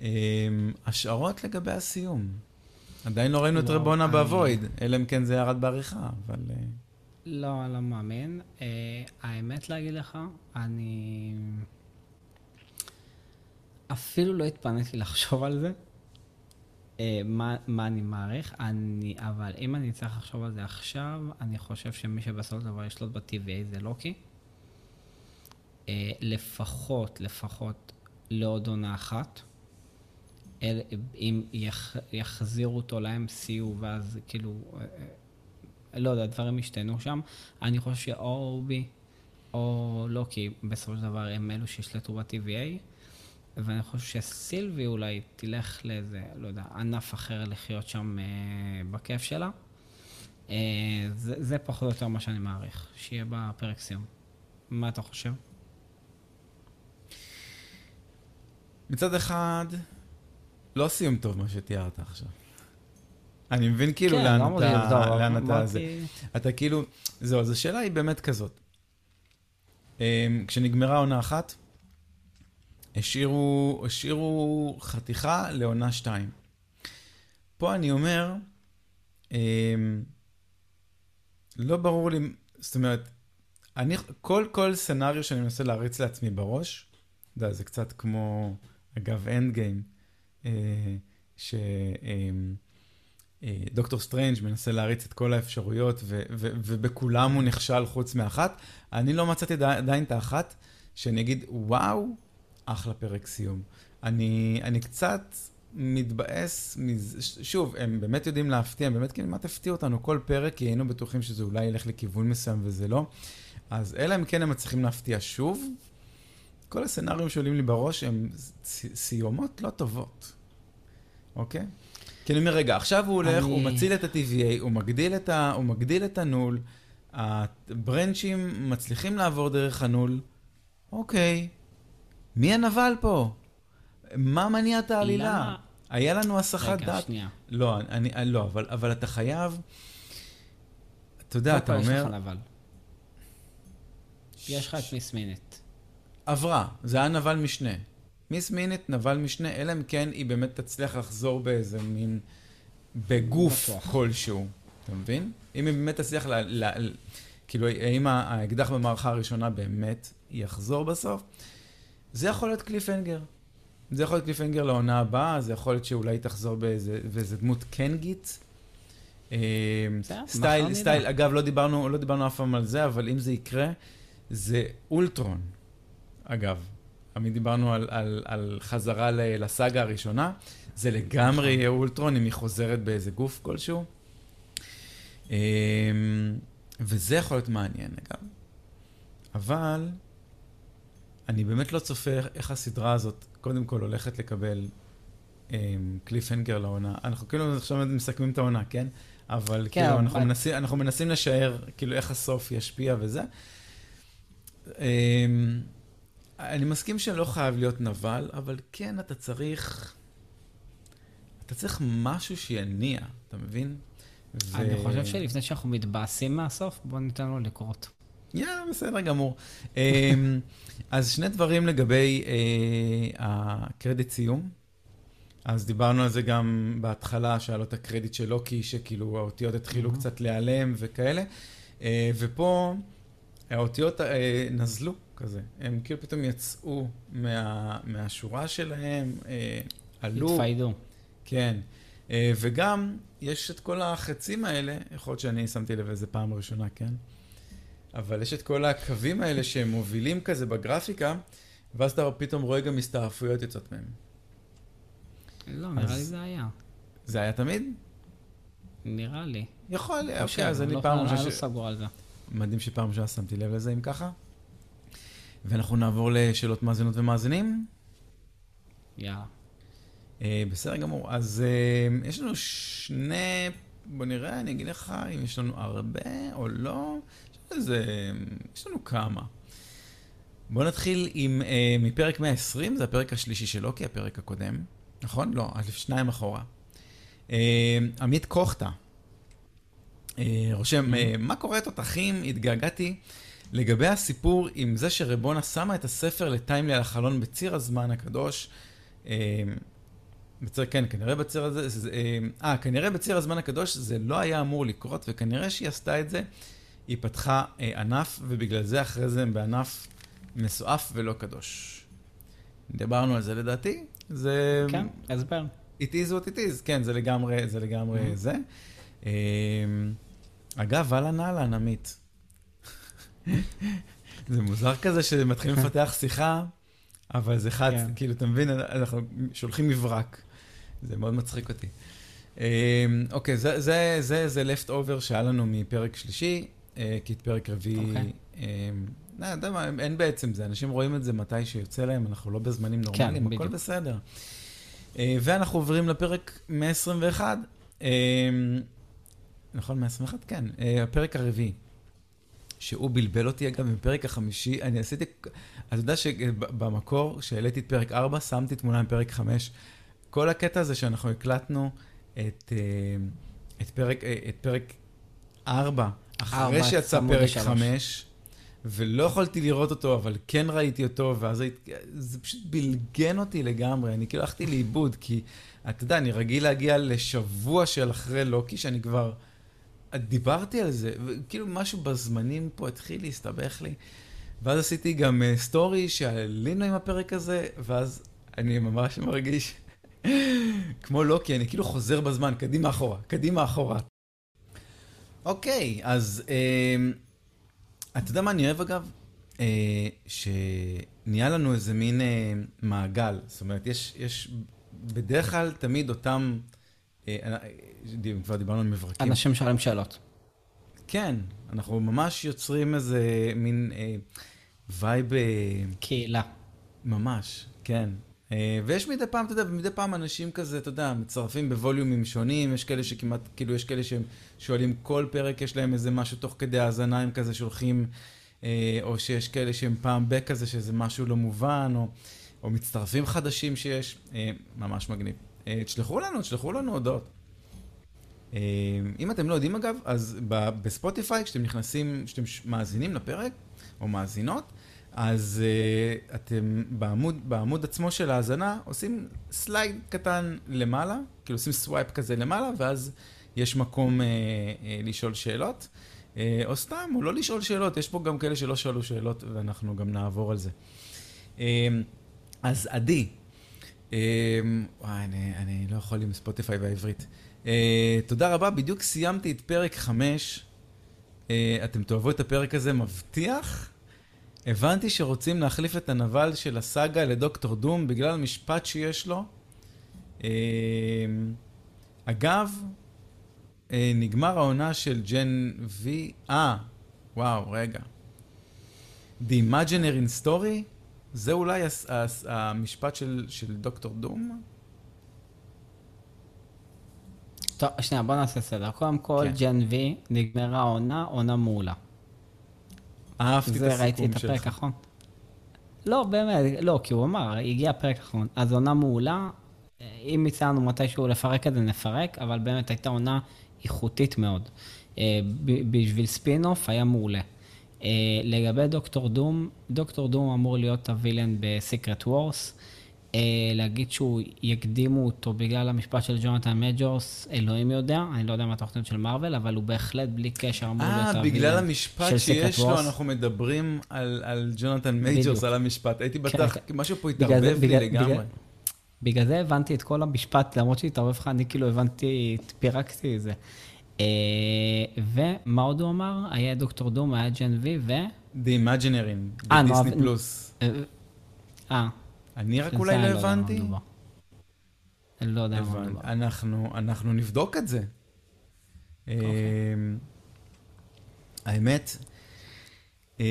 אמ, השערות לגבי הסיום. עדיין לא ראינו את לא, רבונה בוויד, אלא אם כן זה ירד בעריכה, אבל... אה, לא, לא מאמין. Uh, האמת להגיד לך, אני אפילו לא התפניתי לחשוב על זה. Uh, מה, מה אני מעריך, אני, אבל אם אני צריך לחשוב על זה עכשיו, אני חושב שמי שבסופו של דבר ישלוט ב-TVA זה לוקי. לפחות, לפחות לעוד עונה אחת. אל, אם יח, יחזירו אותו ל-MCU ואז כאילו, אה, לא יודע, דברים השתנו שם. אני חושב שאו אורבי או לוקי בסופו של דבר הם אלו שישלטו ב-TVA, ואני חושב שסילבי אולי תלך לאיזה, לא יודע, ענף אחר לחיות שם אה, בכיף שלה. אה, זה, זה פחות או יותר מה שאני מעריך, שיהיה בפרק סיום. מה אתה חושב? מצד אחד, לא סיום טוב מה שתיארת עכשיו. אני מבין כאילו כן, לאן לא אתה, לבדוק, לאן אתה זה. אתה כאילו, זהו, אז השאלה היא באמת כזאת. אמ, כשנגמרה עונה אחת, השאירו, השאירו חתיכה לעונה שתיים. פה אני אומר, אמ, לא ברור לי, זאת אומרת, אני, כל, כל סצנריו שאני מנסה להריץ לעצמי בראש, אתה יודע, זה קצת כמו, אגב, אנד גיים, שדוקטור סטרנג' מנסה להריץ את כל האפשרויות, ו, ו, ובכולם הוא נכשל חוץ מאחת. אני לא מצאתי די- עדיין את האחת, שאני אגיד, וואו, אחלה פרק סיום. אני, אני קצת מתבאס מזה, שוב, הם באמת יודעים להפתיע, הם באמת כמעט הפתיעו אותנו כל פרק, כי היינו בטוחים שזה אולי ילך לכיוון מסוים וזה לא. אז אלא אם כן הם מצליחים להפתיע שוב, כל הסצנריונים שעולים לי בראש הם סיומות לא טובות, אוקיי? כי אני אומר, רגע, עכשיו הוא הולך, אני- הוא מציל את ה-TVA, הוא מגדיל את, ה, הוא מגדיל את הנול, הברנצ'ים מצליחים לעבור דרך הנול, אוקיי, מי הנבל פה? מה מניע את העלילה? למה- היה לנו הסחת רגע, דעת. שנייה. לא, אני, לא, אבל, אבל אתה חייב, אתה יודע, אתה קודם כל יש אומר, לך נבל. יש לך את מיס מינט. עברה, זה היה נבל משנה. מיס מינט, נבל משנה, אלא אם כן היא באמת תצליח לחזור באיזה מין, בגוף. כלשהו, אתה מבין? אם היא באמת תצליח ל... ל, ל כאילו, האם האקדח במערכה הראשונה באמת יחזור בסוף? זה יכול להיות קליפהנגר. זה יכול להיות קליפהנגר לעונה הבאה, זה יכול להיות שאולי תחזור באיזה, באיזה דמות קנגית. אה, סטייל. סטייל, אגב, לא דיברנו, לא דיברנו אף פעם על זה, אבל אם זה יקרה, זה אולטרון, אגב. עמית דיברנו על, על, על חזרה לסאגה הראשונה, זה לגמרי יהיה אולטרון אם היא חוזרת באיזה גוף כלשהו. אמ, וזה יכול להיות מעניין, אגב. אבל אני באמת לא צופה איך הסדרה הזאת, קודם כל הולכת לקבל קליפהנגר לעונה. אנחנו כאילו עכשיו מסכמים את העונה, כן? אבל כן, כאילו, אבל- אנחנו מנסים, אנחנו מנסים לשער, כאילו, איך הסוף ישפיע וזה. אני מסכים שלא חייב להיות נבל, אבל כן, אתה צריך... אתה צריך משהו שיניע, אתה מבין? ו- אני חושב שלפני שאנחנו מתבאסים מהסוף, בואו ניתן לו לקרות. יאללה, בסדר גמור. אמ, אז שני דברים לגבי אה, הקרדיט סיום. אז דיברנו על זה גם בהתחלה, שהיה לו את הקרדיט של לוקי, שכאילו האותיות התחילו Mhm. קצת להיעלם וכאלה. אה, ופה האותיות אה, נזלו כזה. הם כאילו פתאום יצאו מה, מהשורה שלהם, אה, עלו. התפיידו. כן. אה, וגם, יש את כל החצים האלה, יכול להיות שאני שמתי לב לזה פעם ראשונה, כן? אבל יש את כל הקווים האלה שהם מובילים כזה בגרפיקה, ואז אתה פתאום רואה גם הסתעפויות יוצאות מהם. לא, נראה לי זה היה. זה היה תמיד? נראה לי. יכול חושב, אוקיי, אז אני לא- פעם אני לא ראשונה ש... סגור על זה. מדהים שפעם ראשונה שמתי לב לזה, אם ככה. ואנחנו נעבור לשאלות מאזינות ומאזינים. יאללה. אה, בסדר גמור. אז אה, יש לנו שני, בוא נראה, אני אגיד לך אם יש לנו הרבה או לא. יש לנו איזה, יש לנו כמה. בוא נתחיל עם, אה, מפרק 120, זה הפרק השלישי של לוקי, הפרק הקודם. נכון? לא, אז שניים אחורה. אה, עמית קוכטה רושם, אה, מה קורה תותחים? התגעגעתי לגבי הסיפור עם זה שרבונה שמה את הספר לטיימלי על החלון בציר הזמן הקדוש. אה, בציר, כן, כנראה בציר הזה, זה- אה, אה, כנראה בציר הזמן הקדוש זה לא היה אמור לקרות, וכנראה שהיא עשתה את זה, היא פתחה אה, ענף, ובגלל זה אחרי זה הם בענף מסועף ולא קדוש. דיברנו על זה לדעתי, זה... כן, הסבר. it is what it is, כן, זה לגמרי, זה לגמרי Mhm. זה. אה, אגב, אהלן אהלן, עמית. זה מוזר כזה שמתחילים לפתח שיחה, אבל זה חד, כן. כאילו, אתה מבין, אנחנו שולחים מברק. זה מאוד מצחיק אותי. אה, אוקיי, זה, זה, זה, זה left over שהיה לנו מפרק שלישי, אה, כי את פרק רביעי... אוקיי. אה, לא, אתה יודע מה, אין בעצם זה, אנשים רואים את זה מתי שיוצא להם, אנחנו לא בזמנים נורמליים, הכל בדיוק. בסדר. אה, ואנחנו עוברים לפרק 121. אה, נכון, 121? כן, אה, הפרק הרביעי. שהוא בלבל אותי, אגב, בפרק החמישי, אני עשיתי, אתה יודע שבמקור, כשהעליתי את פרק 4, שמתי תמונה עם פרק 5. כל הקטע הזה שאנחנו הקלטנו את, אה, את, פרק, אה, את פרק 4, אחרי שיצא פרק 5, ולא יכולתי לראות אותו, אבל כן ראיתי אותו, ואז זה פשוט בלגן אותי לגמרי, אני כאילו הלכתי לאיבוד, כי אתה יודע, אני רגיל להגיע לשבוע של אחרי לוקי, שאני כבר... דיברתי על זה, וכאילו משהו בזמנים פה התחיל להסתבך לי. ואז עשיתי גם סטורי uh, שעלינו עם הפרק הזה, ואז אני ממש מרגיש כמו לוקי, אני כאילו חוזר בזמן, קדימה אחורה, קדימה אחורה. אוקיי, אז uh, אתה יודע מה אני אוהב אגב? Uh, שנהיה לנו איזה מין uh, מעגל. זאת אומרת, יש, יש בדרך כלל תמיד אותם... אה, כבר דיברנו על מברקים. אנשים שואלים שאלות. כן, אנחנו ממש יוצרים איזה מין אה, vibe... אה, קהילה. ממש, כן. אה, ויש מדי פעם, אתה יודע, מדי פעם אנשים כזה, אתה יודע, מצטרפים בווליומים שונים, יש כאלה שכמעט, כאילו, יש כאלה שהם שואלים כל פרק, יש להם איזה משהו תוך כדי האזנה, הם כזה שולחים, אה, או שיש כאלה שהם פעם בק כזה, שזה משהו לא מובן, או, או מצטרפים חדשים שיש, אה, ממש מגניב. אה, תשלחו לנו, תשלחו לנו הודעות. אה, אם אתם לא יודעים אגב, אז בספוטיפיי, כשאתם נכנסים, כשאתם מאזינים לפרק, או מאזינות, אז אה, אתם בעמוד, בעמוד עצמו של ההאזנה עושים slide קטן למעלה, כאילו עושים swipe כזה למעלה, ואז יש מקום אה, אה, לשאול שאלות, אה, או סתם, או לא לשאול שאלות, יש פה גם כאלה שלא שאלו שאלות, ואנחנו גם נעבור על זה. אה, אז עדי, אמ, וואי, אני, אני לא יכול עם ספוטיפיי בעברית. Uh, תודה רבה, בדיוק סיימתי את פרק 5. Uh, אה, אתם תאהבו את הפרק הזה, מבטיח. הבנתי שרוצים להחליף את הנבל של הסאגה לדוקטור דום בגלל המשפט שיש לו. Uh, אגב, uh, נגמר העונה של ג'ן וי... אה, וואו, רגע. The Imaginary Story? זה אולי המשפט של, של דוקטור דום? טוב, שנייה, בוא נעשה סדר. קודם כל, כן. ג'ן וי, נגמרה העונה, עונה מעולה. אהבתי את הסיכום שלך. זה ראיתי את הפרק האחרון. לא, באמת, לא, כי הוא אמר, הגיע הפרק האחרון. אז עונה מעולה, אם הצענו מתישהו לפרק את זה, נפרק, אבל באמת הייתה עונה איכותית מאוד. אה, בשביל ספין-אוף היה מעולה. אה, לגבי דוקטור דום, דוקטור דום אמור להיות ה villain ב Secret Wars. אה, להגיד שהוא יקדימו אותו בגלל המשפט של ג'ונתן מג'ורס, אלוהים יודע, אני לא יודע מה התוכנית של מארוול, אבל הוא בהחלט בלי קשר אמור אה, להיות. אה, בגלל המשפט שיש לו, אנחנו מדברים על, על ג'ונתן מג'ורס, על המשפט. הייתי כן, בטח, כן, משהו פה התערבב לי בגלל, לגמרי. בגלל, בגלל זה הבנתי את כל המשפט, למרות שהתערבב לך, אני כאילו הבנתי, פירקתי את זה. אה, ומה עוד הוא אמר? היה דוקטור דום, היה ג'ן וי ו... The Imaginary, בדיסני פלוס. אה, אה. אני רק אולי לא הבנתי? לא יודע מה מדובר. אנחנו נבדוק את זה. אוקיי. האמת, אם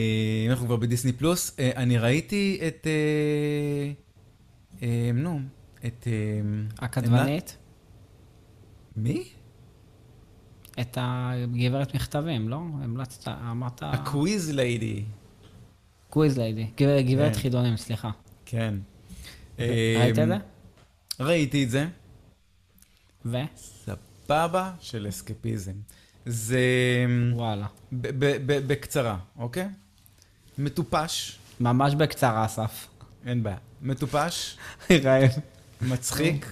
אנחנו כבר בדיסני פלוס, אני ראיתי את... נו, את... הכתבנית? מי? את הגברת מכתבים, לא? המלצת, אמרת... ה Quiz Lady. Quiz Lady, גברת כן. חידונים, סליחה. כן. ראית את זה? ראיתי את זה. ו? סבבה של אסקפיזם. זה... וואלה. בקצרה, אוקיי? מטופש. ממש בקצרה, אסף. אין בעיה. מטופש. רעב. מצחיק.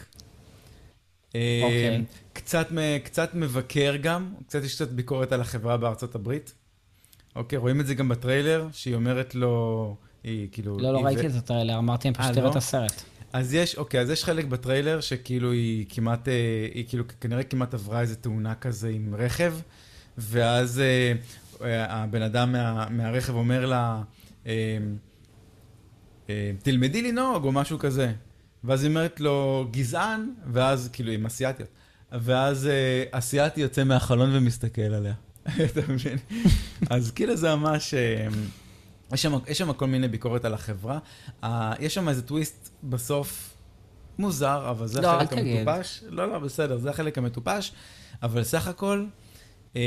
אוקיי. אה, קצת, קצת מבקר גם, קצת יש קצת ביקורת על החברה בארצות הברית. אוקיי, רואים את זה גם בטריילר, שהיא אומרת לו, היא כאילו... לא, לא ראיתי. את הטריילר, אמרתי, אני פשוט אראה לא? את הסרט. אז יש, אוקיי, אז יש חלק בטריילר שכאילו היא כמעט, אה, היא כאילו כנראה כמעט עברה איזה תאונה כזה עם רכב, ואז אה, אה, הבן אדם מה, מהרכב אומר לה, תלמדי לנהוג או משהו כזה. ואז היא אומרת לו, גזען, ואז, כאילו, עם אסיאתיות. ואז אסיאתי יוצא מהחלון ומסתכל עליה. אתה מבין? אז כאילו זה ממש... יש שם, יש שם כל מיני ביקורת על החברה. Uh, יש שם איזה טוויסט בסוף מוזר, אבל זה לא, החלק המטופש. לא, לא, בסדר, זה החלק המטופש, אבל סך הכל uh,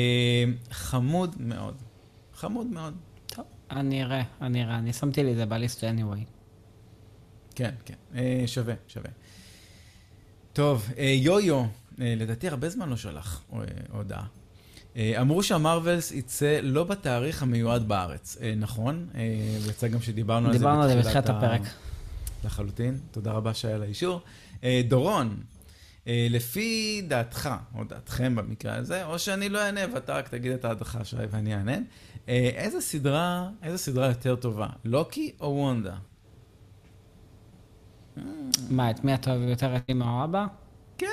חמוד מאוד. חמוד מאוד. טוב, אני אראה, אני אראה. אני שמתי לי את זה בליסט anyway. כן, כן, אה, שווה, שווה. טוב, אה, יו-יו, אה, לדעתי הרבה זמן לא שלח אה, הודעה. אה, אמרו שהמרווילס יצא לא בתאריך המיועד בארץ, אה, נכון? אה, ויצא גם שדיברנו על זה דיברנו על זה בתחילת בתחילת הפרק. לחלוטין, תודה רבה שהיה לאישור. דורון, לפי דעתך, או דעתכם במקרה הזה, או שאני לא אענה ואתה רק תגיד את דעתך שי ואני אענה, איזה סדרה, איזה סדרה יותר טובה, לוקי או וונדה? מה, את מי אתה אוהב יותר, את אמא או אבא? כן.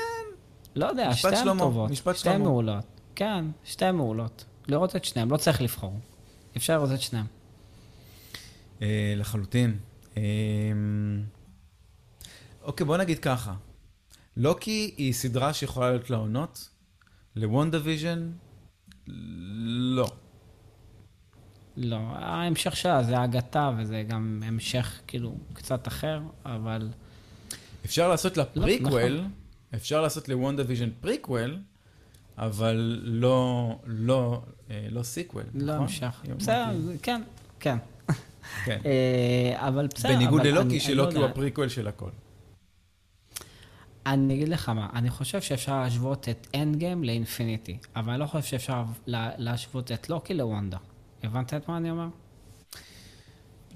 לא יודע, שתיהן טובות. משפט שתיהן שלמה. מעולות. כן, שתיהן מעולות. לראות את שניהם, לא צריך לבחור. אפשר לראות את שניהם. אה, לחלוטין. אה, אוקיי, בוא נגיד ככה. לוקי היא סדרה שיכולה להיות לעונות, ל WandaVision, לא. לא, ההמשך שלה זה אגתה, וזה גם המשך כאילו קצת אחר, אבל אפשר לעשות לה לא, פריקוול, נכון. אפשר לעשות ל WandaVision prequel, אבל לא, לא, אה, לא sequel, לא נכון? המשך. אמרתי- בסדר, כן, כן. כן. אה, אבל בסדר, בניגוד ללוקי, שלוקי לא הוא יודע. הפריקוול של הכל. אני אגיד לך מה, אני חושב שאפשר להשוות את Endgame ל Infinity, אבל אני לא חושב שאפשר לה- להשוות את לוקי לוונדה. הבנת את מה אני אומר?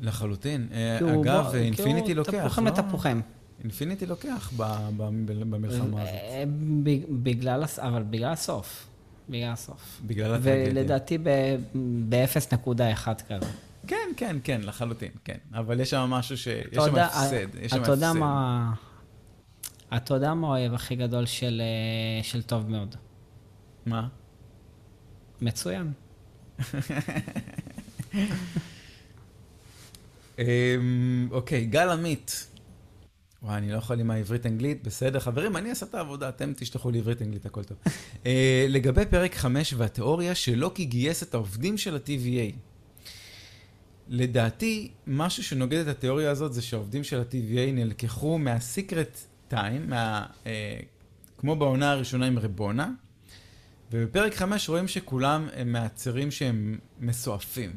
לחלוטין. אה, כאילו, אגב, Infinity כאילו, לוקח, תפוחים לא? לתפוחים. Infinity לוקח במלחמה הזאת. אה, בגלל, הס- אבל בגלל הסוף. בגלל הסוף. בגלל הטרגדיה. ולדעתי ב-0.1 כזה. כן, כן, כן, לחלוטין, כן. אבל יש שם משהו ש... יש שם הפסד, יש שם הפסד. אתה יודע מה האויב הכי גדול של, אה, של טוב מאוד? מה? מצוין. אמ, אוקיי, גל עמית. וואי, אני לא יכול עם העברית-אנגלית, בסדר. חברים, אני אעשה את העבודה, אתם תשלחו לי עברית-אנגלית, הכל טוב. אה, לגבי פרק 5 והתיאוריה שלוקי גייס את העובדים של ה-TVA. לדעתי, משהו שנוגד את התיאוריה הזאת זה שהעובדים של ה-TVA נלקחו מה-Secret Time, מה, אה, כמו בעונה הראשונה עם רבונה, ובפרק 5 רואים שכולם הם מעצרים שהם מסועפים.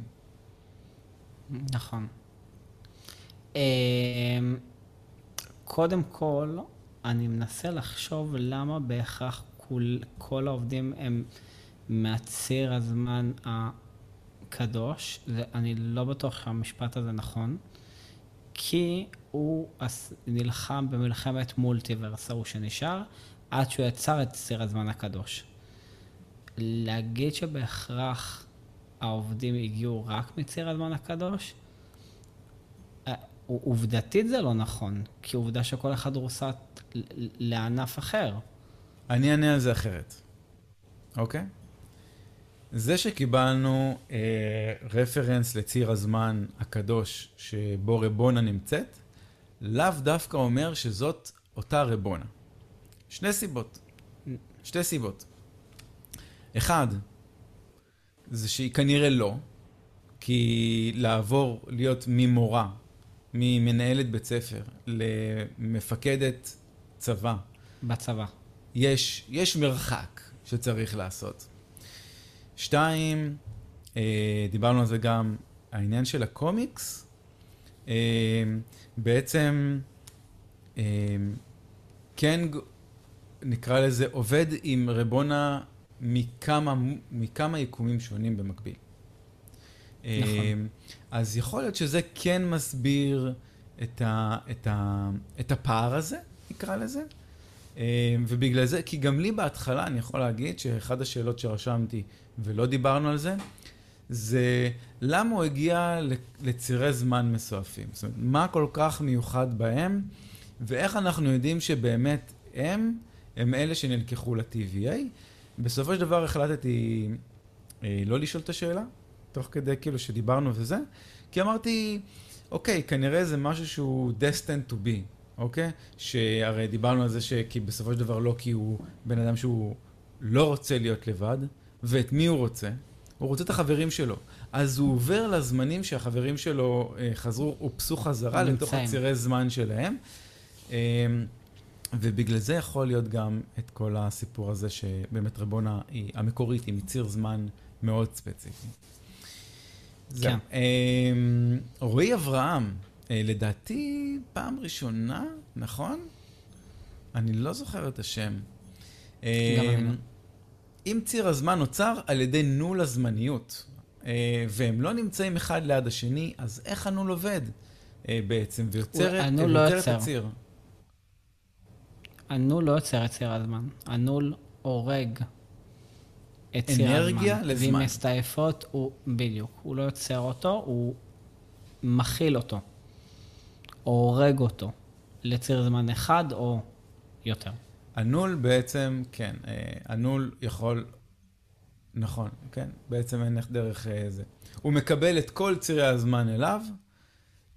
נכון. קודם כל, אני מנסה לחשוב למה בהכרח כל, כל העובדים הם מהציר הזמן הקדוש. זה, אני לא בטוח שהמשפט הזה נכון, כי הוא נלחם במלחמת מולטיברס ההוא שנשאר, עד שהוא יצר את ציר הזמן הקדוש. להגיד שבהכרח העובדים הגיעו רק מציר הזמן הקדוש, אה, עובדתית זה לא נכון, כי עובדה שכל אחד ל- לענף אחר. אני אענה על זה אחרת, אוקיי? זה שקיבלנו אה, רפרנס לציר הזמן הקדוש שבו רבונה נמצאת, לאו דווקא אומר שזאת אותה רבונה. שני סיבות. שתי סיבות. אחד, זה שהיא כנראה לא, כי לעבור להיות ממורה, ממנהלת בית ספר, למפקדת צבא, בצבא. יש, יש מרחק שצריך לעשות. שתיים, אה, דיברנו על זה גם, העניין של הקומיקס, אה, בעצם אה, כן, נקרא לזה, עובד עם רבונה מכמה, מכמה יקומים שונים במקביל. אה, נכון. אז יכול להיות שזה כן מסביר את, ה, את, ה, את הפער הזה, נקרא לזה. אה, ובגלל זה, כי גם לי בהתחלה, אני יכול להגיד שאחת השאלות שרשמתי ולא דיברנו על זה, זה למה הוא הגיע לצירי זמן מסועפים. זאת אומרת, מה כל כך מיוחד בהם, ואיך אנחנו יודעים שבאמת הם, הם אלה שנלקחו ל-TVA. בסופו של דבר החלטתי אה, לא לשאול את השאלה, תוך כדי כאילו שדיברנו וזה, כי אמרתי, אוקיי, כנראה זה משהו שהוא destined to be, אוקיי? שהרי דיברנו על זה שכי בסופו של דבר לא כי הוא בן אדם שהוא לא רוצה להיות לבד, ואת מי הוא רוצה? הוא רוצה את החברים שלו. אז הוא עובר לזמנים שהחברים שלו אה, חזרו, אופסו חזרה לתוך. הצירי זמן שלהם. אה, ובגלל זה יכול להיות גם את כל הסיפור הזה שבאמת רבונה היא המקורית, היא מציר זמן מאוד ספציפי. זהו. כן. אמ, רועי אברהם, אה, לדעתי פעם ראשונה, נכון? אני לא זוכר את השם. גם אני אמ, לא. אם ציר הזמן נוצר על ידי נול הזמניות, אה, והם לא נמצאים אחד ליד השני, אז איך הנול עובד אה, בעצם? ויוצר את- לא. הציר. הנול לא יוצר את ציר הזמן, הנול הורג ציר הזמן. אנרגיה לזמן. ואם מסתעפות, הוא, בדיוק, הוא לא יוצר אותו, הוא מכיל אותו. או הורג אותו לציר זמן אחד או יותר. הנול בעצם, כן, אה, הנול יכול, נכון, כן, בעצם אין איך דרך אה, זה. הוא מקבל את כל צירי הזמן אליו,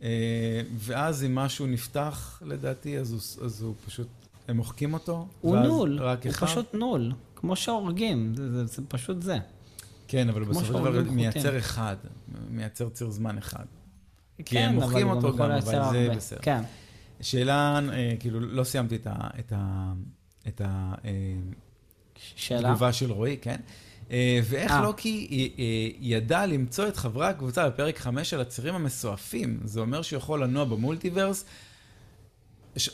אה, ואז אם משהו נפתח, לדעתי, אז הוא, אז הוא פשוט, הם מוחקים אותו. הוא נול, רק הוא אחד. פשוט נול, כמו שהורגים, זה, זה, זה פשוט זה. כן, אבל בסופו של דבר מייצר. אחד, מייצר ציר זמן אחד. כי כן, הם מוחקים אותו גם, אבל זה הרבה. בסדר. כן, שאלה, אה, כאילו, לא סיימתי את ה... את ה... את ה... אה, שאלה. תגובה של רועי, כן? אה, ואיך. לוקי אה, אה, ידע למצוא את חברי הקבוצה בפרק 5 של הצירים המסועפים? זה אומר שהוא יכול לנוע במולטיברס?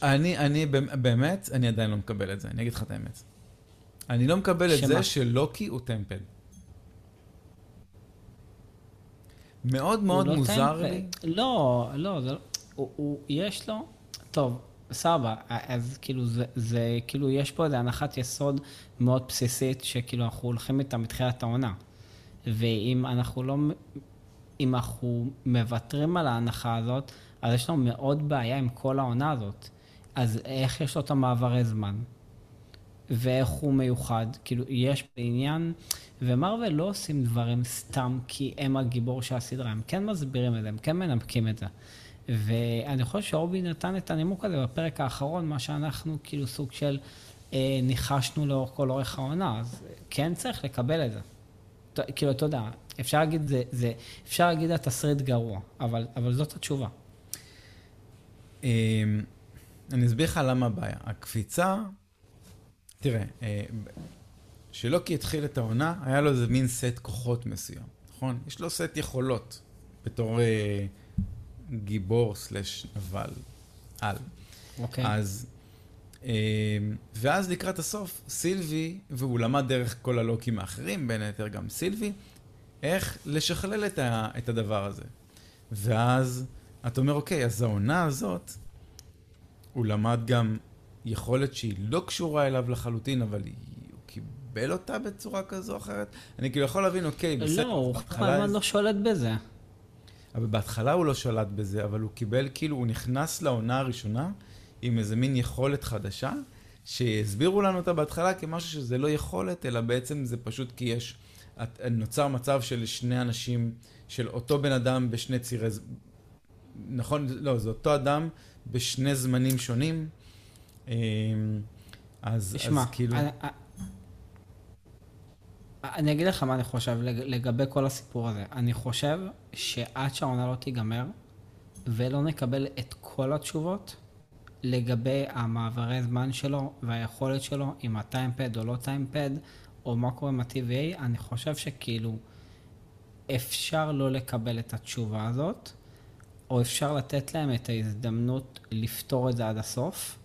אני, אני באמת, אני עדיין לא מקבל את זה, אני אגיד לך את האמת. אני לא מקבל את שמה? זה שלוקי הוא טמפל. מאוד מאוד לא מוזר טמפל. לי. לא, לא, זה לא... הוא, הוא, יש לו... טוב, סבבה, אז כאילו זה, זה, כאילו יש פה איזו הנחת יסוד מאוד בסיסית, שכאילו אנחנו הולכים איתה מתחילת העונה. ואם אנחנו לא... אם אנחנו מוותרים על ההנחה הזאת, אז יש לנו מאוד בעיה עם כל העונה הזאת. אז איך יש לו את המעברי זמן? ואיך הוא מיוחד. כאילו, יש בעניין, ומרוויל לא עושים דברים סתם כי הם הגיבור של הסדרה, הם כן מסבירים את זה, הם כן מנמקים את זה. ואני חושב שאורבי נתן את הנימוק הזה בפרק האחרון, מה שאנחנו כאילו סוג של אה, ניחשנו לאורך כל אורך העונה, אז כן צריך לקבל את זה. ת- כאילו, אתה יודע, אפשר להגיד, זה, זה, אפשר להגיד התסריט גרוע, אבל, אבל זאת התשובה. אמ, אני אסביר לך למה הבעיה. הקפיצה, תראה, אה, כשלוקי התחיל את העונה, היה לו איזה מין סט כוחות מסוים, נכון? יש לו סט יכולות בתור אה, גיבור סלש נבל על. אוקיי? אז, אה, ואז לקראת הסוף, סילבי, והוא למד דרך כל הלוקים האחרים, בין היתר גם סילבי, איך לשכלל את, ה, את הדבר הזה. ואז אתה אומר, אוקיי, אז העונה הזאת, הוא למד גם יכולת שהיא לא קשורה אליו לחלוטין, אבל היא, הוא קיבל אותה בצורה כזו או אחרת. אני כאילו יכול להבין, אוקיי, בסדר, לא, הוא כל הזמן לא שולט בזה. אבל בהתחלה הוא לא שלט בזה, אבל הוא קיבל, כאילו, הוא נכנס לעונה הראשונה עם איזה מין יכולת חדשה, שהסבירו לנו אותה בהתחלה כמשהו שזה לא יכולת, אלא בעצם זה פשוט כי יש, נוצר מצב של שני אנשים, של אותו בן אדם בשני צירי, נכון, לא, זה אותו אדם בשני זמנים שונים. אמ, אז, תשמע, אז כאילו, אני, אני אגיד לך מה אני חושב לג- לגבי כל הסיפור הזה. אני חושב שעד שהעונה לא תיגמר, ולא נקבל את כל התשובות לגבי המעברי זמן שלו והיכולת שלו, עם הטיימפד או לא טיימפד, או מה קורה עם ה-TVA, אני חושב שכאילו אפשר לא לקבל את התשובה הזאת, או אפשר לתת להם את ההזדמנות לפתור את זה עד הסוף,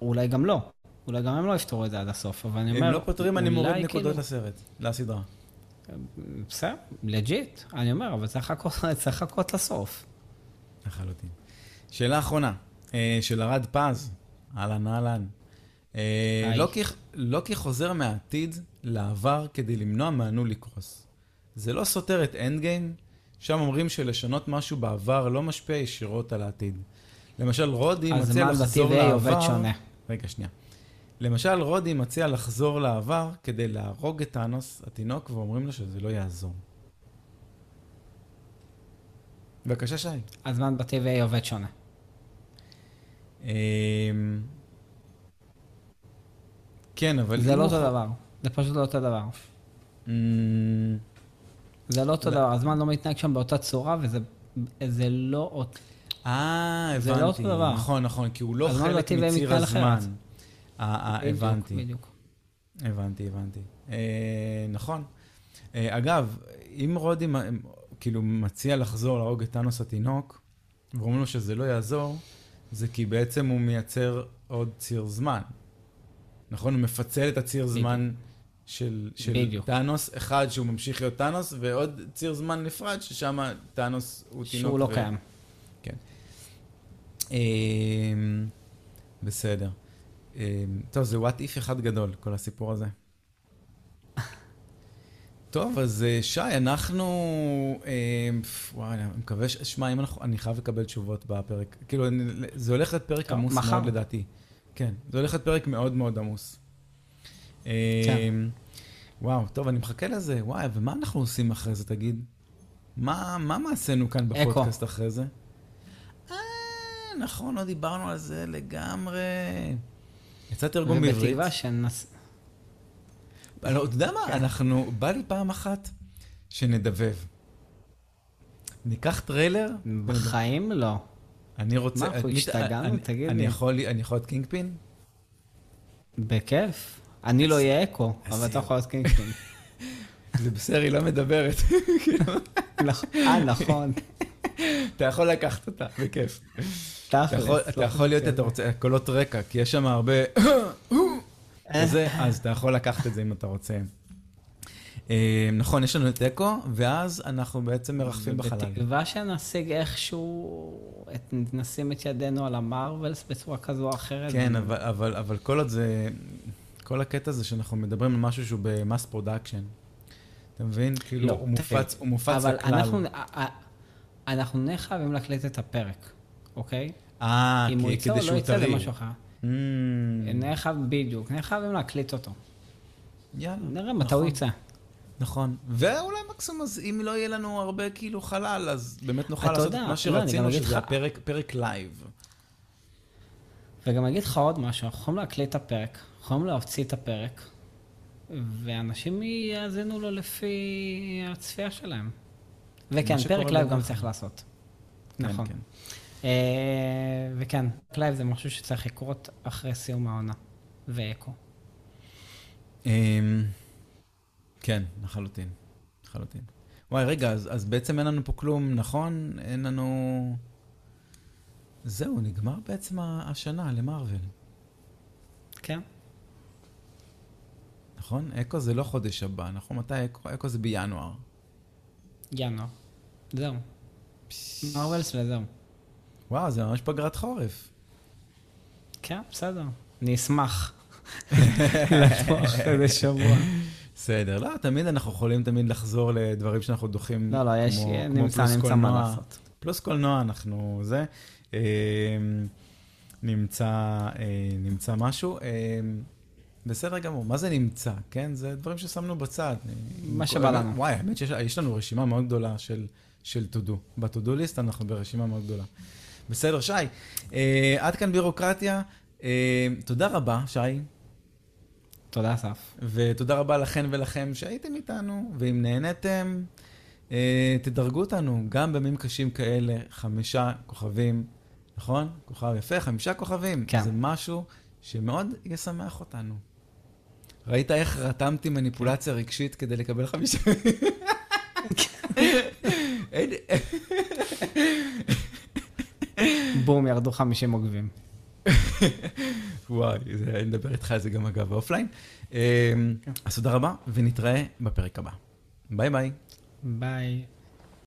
אולי גם לא. אולי גם הם לא יפתרו את זה עד הסוף, אבל אני אומר... הם לא פותרים, אני מוריד אולי נקודות כאילו- לסרט, לסדרה. בסדר, legit, אני אומר, אבל צריך לחכות, לסוף. לחלוטין. שאלה אחרונה, אה, של ארד פז, אהלן אהלן. אה, היי. לוקי, לוקי חוזר מהעתיד לעבר כדי למנוע מהנול לקרוס. זה לא סותר את Endgame? שם אומרים שלשנות משהו בעבר לא משפיע ישירות על העתיד. למשל, רודי מציע הזמן לחזור לעבר... עובד שונה. רגע, שנייה. למשל, רודי מציע לחזור לעבר כדי להרוג את טאנוס, התינוק, ואומרים לו שזה לא יעזור. בבקשה, שי. הזמן ב-TVA עובד שונה. אמ, כן, אבל... זה לא אותו דבר. זה פשוט לא אותו דבר. אמ, זה לא אותו. דבר. הזמן לא מתנהג שם באותה צורה, וזה זה לא... אה, הבנתי. זה לא אותו דבר. נכון, נכון, כי הוא לא חלק מציר הזמן. אה, אה, הבנתי. בדיוק. הבנתי, הבנתי. אה, נכון. אה, אגב, אם רודי, כאילו מציע לחזור להרוג את טאנוס התינוק, ואומרים לו שזה לא יעזור, זה כי בעצם הוא מייצר עוד ציר זמן. נכון? הוא מפצל את הציר בדיוק. זמן של, של בדיוק. טאנוס, אחד שהוא ממשיך להיות טאנוס, ועוד ציר זמן נפרד ששם טאנוס הוא תינוק. שהוא לא ו- קיים. אמ, בסדר. אמ, טוב, זה וואט איף אחד גדול, כל הסיפור הזה. טוב, אז אה, שי, אנחנו... אמ, וואי, אני מקווה ש... שמע, אם אנחנו... אני חייב לקבל תשובות בפרק. כאילו, אני- זה הולך להיות פרק עמוס מחר. מאוד לדעתי. כן, זה הולך להיות פרק מאוד מאוד עמוס. אמ, וואו, טוב, אני מחכה לזה. וואי, ומה אנחנו עושים אחרי זה, תגיד? מה, מה מעשינו כאן. בפודקאסט אחרי זה? אה, נכון, לא דיברנו על זה לגמרי. יצא תרגום בעברית. ובתקווה שנס... לא, אתה יודע מה, אנחנו, בא לי פעם אחת שנדבב. ניקח טריילר, בחיים לא. אני רוצה... מה, אנחנו אני- השתגענו? אני- תגיד לי. אני יכול להיות קינג פין? בכיף. אני לא אהיה אקו, אבל אתה. יכול להיות קינגפין. זה בסדר, היא לא מדברת. נכון. אה, נכון. אתה יכול לקחת אותה, בכיף. אתה תכלס. יכול- אתה לא יכול להיות, חושב. אתה רוצה, קולות רקע, כי יש שם הרבה... וזה, אז אתה יכול לקחת את זה אם אתה רוצה. אה, נכון, יש לנו את אקו, ואז אנחנו בעצם מרחפים בחלל. בתקווה שנשיג איכשהו, את- נשים את ידינו על המרווילס בצורה כזו או אחרת. כן, אבל, אבל, אבל כל עוד זה... כל הקטע זה שאנחנו מדברים על משהו שהוא ב mass production. אתה מבין? כאילו, לא, הוא מופץ, הוא מופץ אבל לכלל. אנחנו, א- א- אנחנו נהיה חייבים להקליט את הפרק, אוקיי? אה, אם הוא יצא או כדי לא שהוא יצא זה טרי. משהו אחר. Mm, נהיה חייבים, בדיוק, נהיה חייבים להקליט אותו. יאללה. נראה מתי הוא נכון, יצא. נכון. ואולי מקסימום, אז אם לא יהיה לנו הרבה כאילו חלל, אז באמת נוכל לעשות את מה שרצינו, שזה פרק live. וגם אגיד לך עוד משהו, אנחנו יכולים להקליט את הפרק, יכולים להוציא את הפרק, ואנשים יאזינו לו לפי הצפייה שלהם. וכן, פרק live גם צריך. לעשות. כן, נכון. אה, וכן, live זה משהו שצריך לקרות אחרי סיום העונה. ואקו. אמ, כן, לחלוטין. לחלוטין. וואי, רגע, אז, אז בעצם אין לנו פה כלום, נכון? אין לנו... זהו, נגמר בעצם השנה למרוויל, כן? נכון? אקו זה לא חודש הבא, נכון? מתי אקו? אקו זה בינואר. ינואר. זהו. מרווילס וזהו. וואו, זה ממש פגרת חורף. כן, בסדר. אני אשמח. לפתוח איזה שבוע. בסדר, לא, תמיד אנחנו יכולים תמיד לחזור לדברים שאנחנו דוחים. לא, לא, יש, כמו- נמצא, נמצא. מה לעשות. פלוס קולנוע אנחנו זה. אמ, נמצא, אה, נמצא משהו. אמ, בסדר גמור, מה זה נמצא, כן? זה דברים ששמנו בצד. מה שבא לנו. וואי, האמת שיש לנו רשימה מאוד גדולה של, של to do. ב-to do list אנחנו ברשימה מאוד גדולה. בסדר, שי, אה, עד כאן בירוקרטיה. אה, תודה רבה, שי, תודה, אסף. ותודה רבה לכן ולכם שהייתם איתנו, ואם נהניתם, אה, תדרגו אותנו, גם בימים קשים כאלה, חמישה כוכבים, נכון? כוכב יפה, חמישה כוכבים. כן. זה משהו שמאוד ישמח אותנו. ראית איך רתמתי מניפולציה רגשית כדי לקבל חמישה? אין- בום, ירדו 50 עוקבים. וואי, זה- אני מדבר איתך על זה גם אגב ב offline. אה, אז תודה רבה, ונתראה בפרק הבא. ביי ביי. ביי.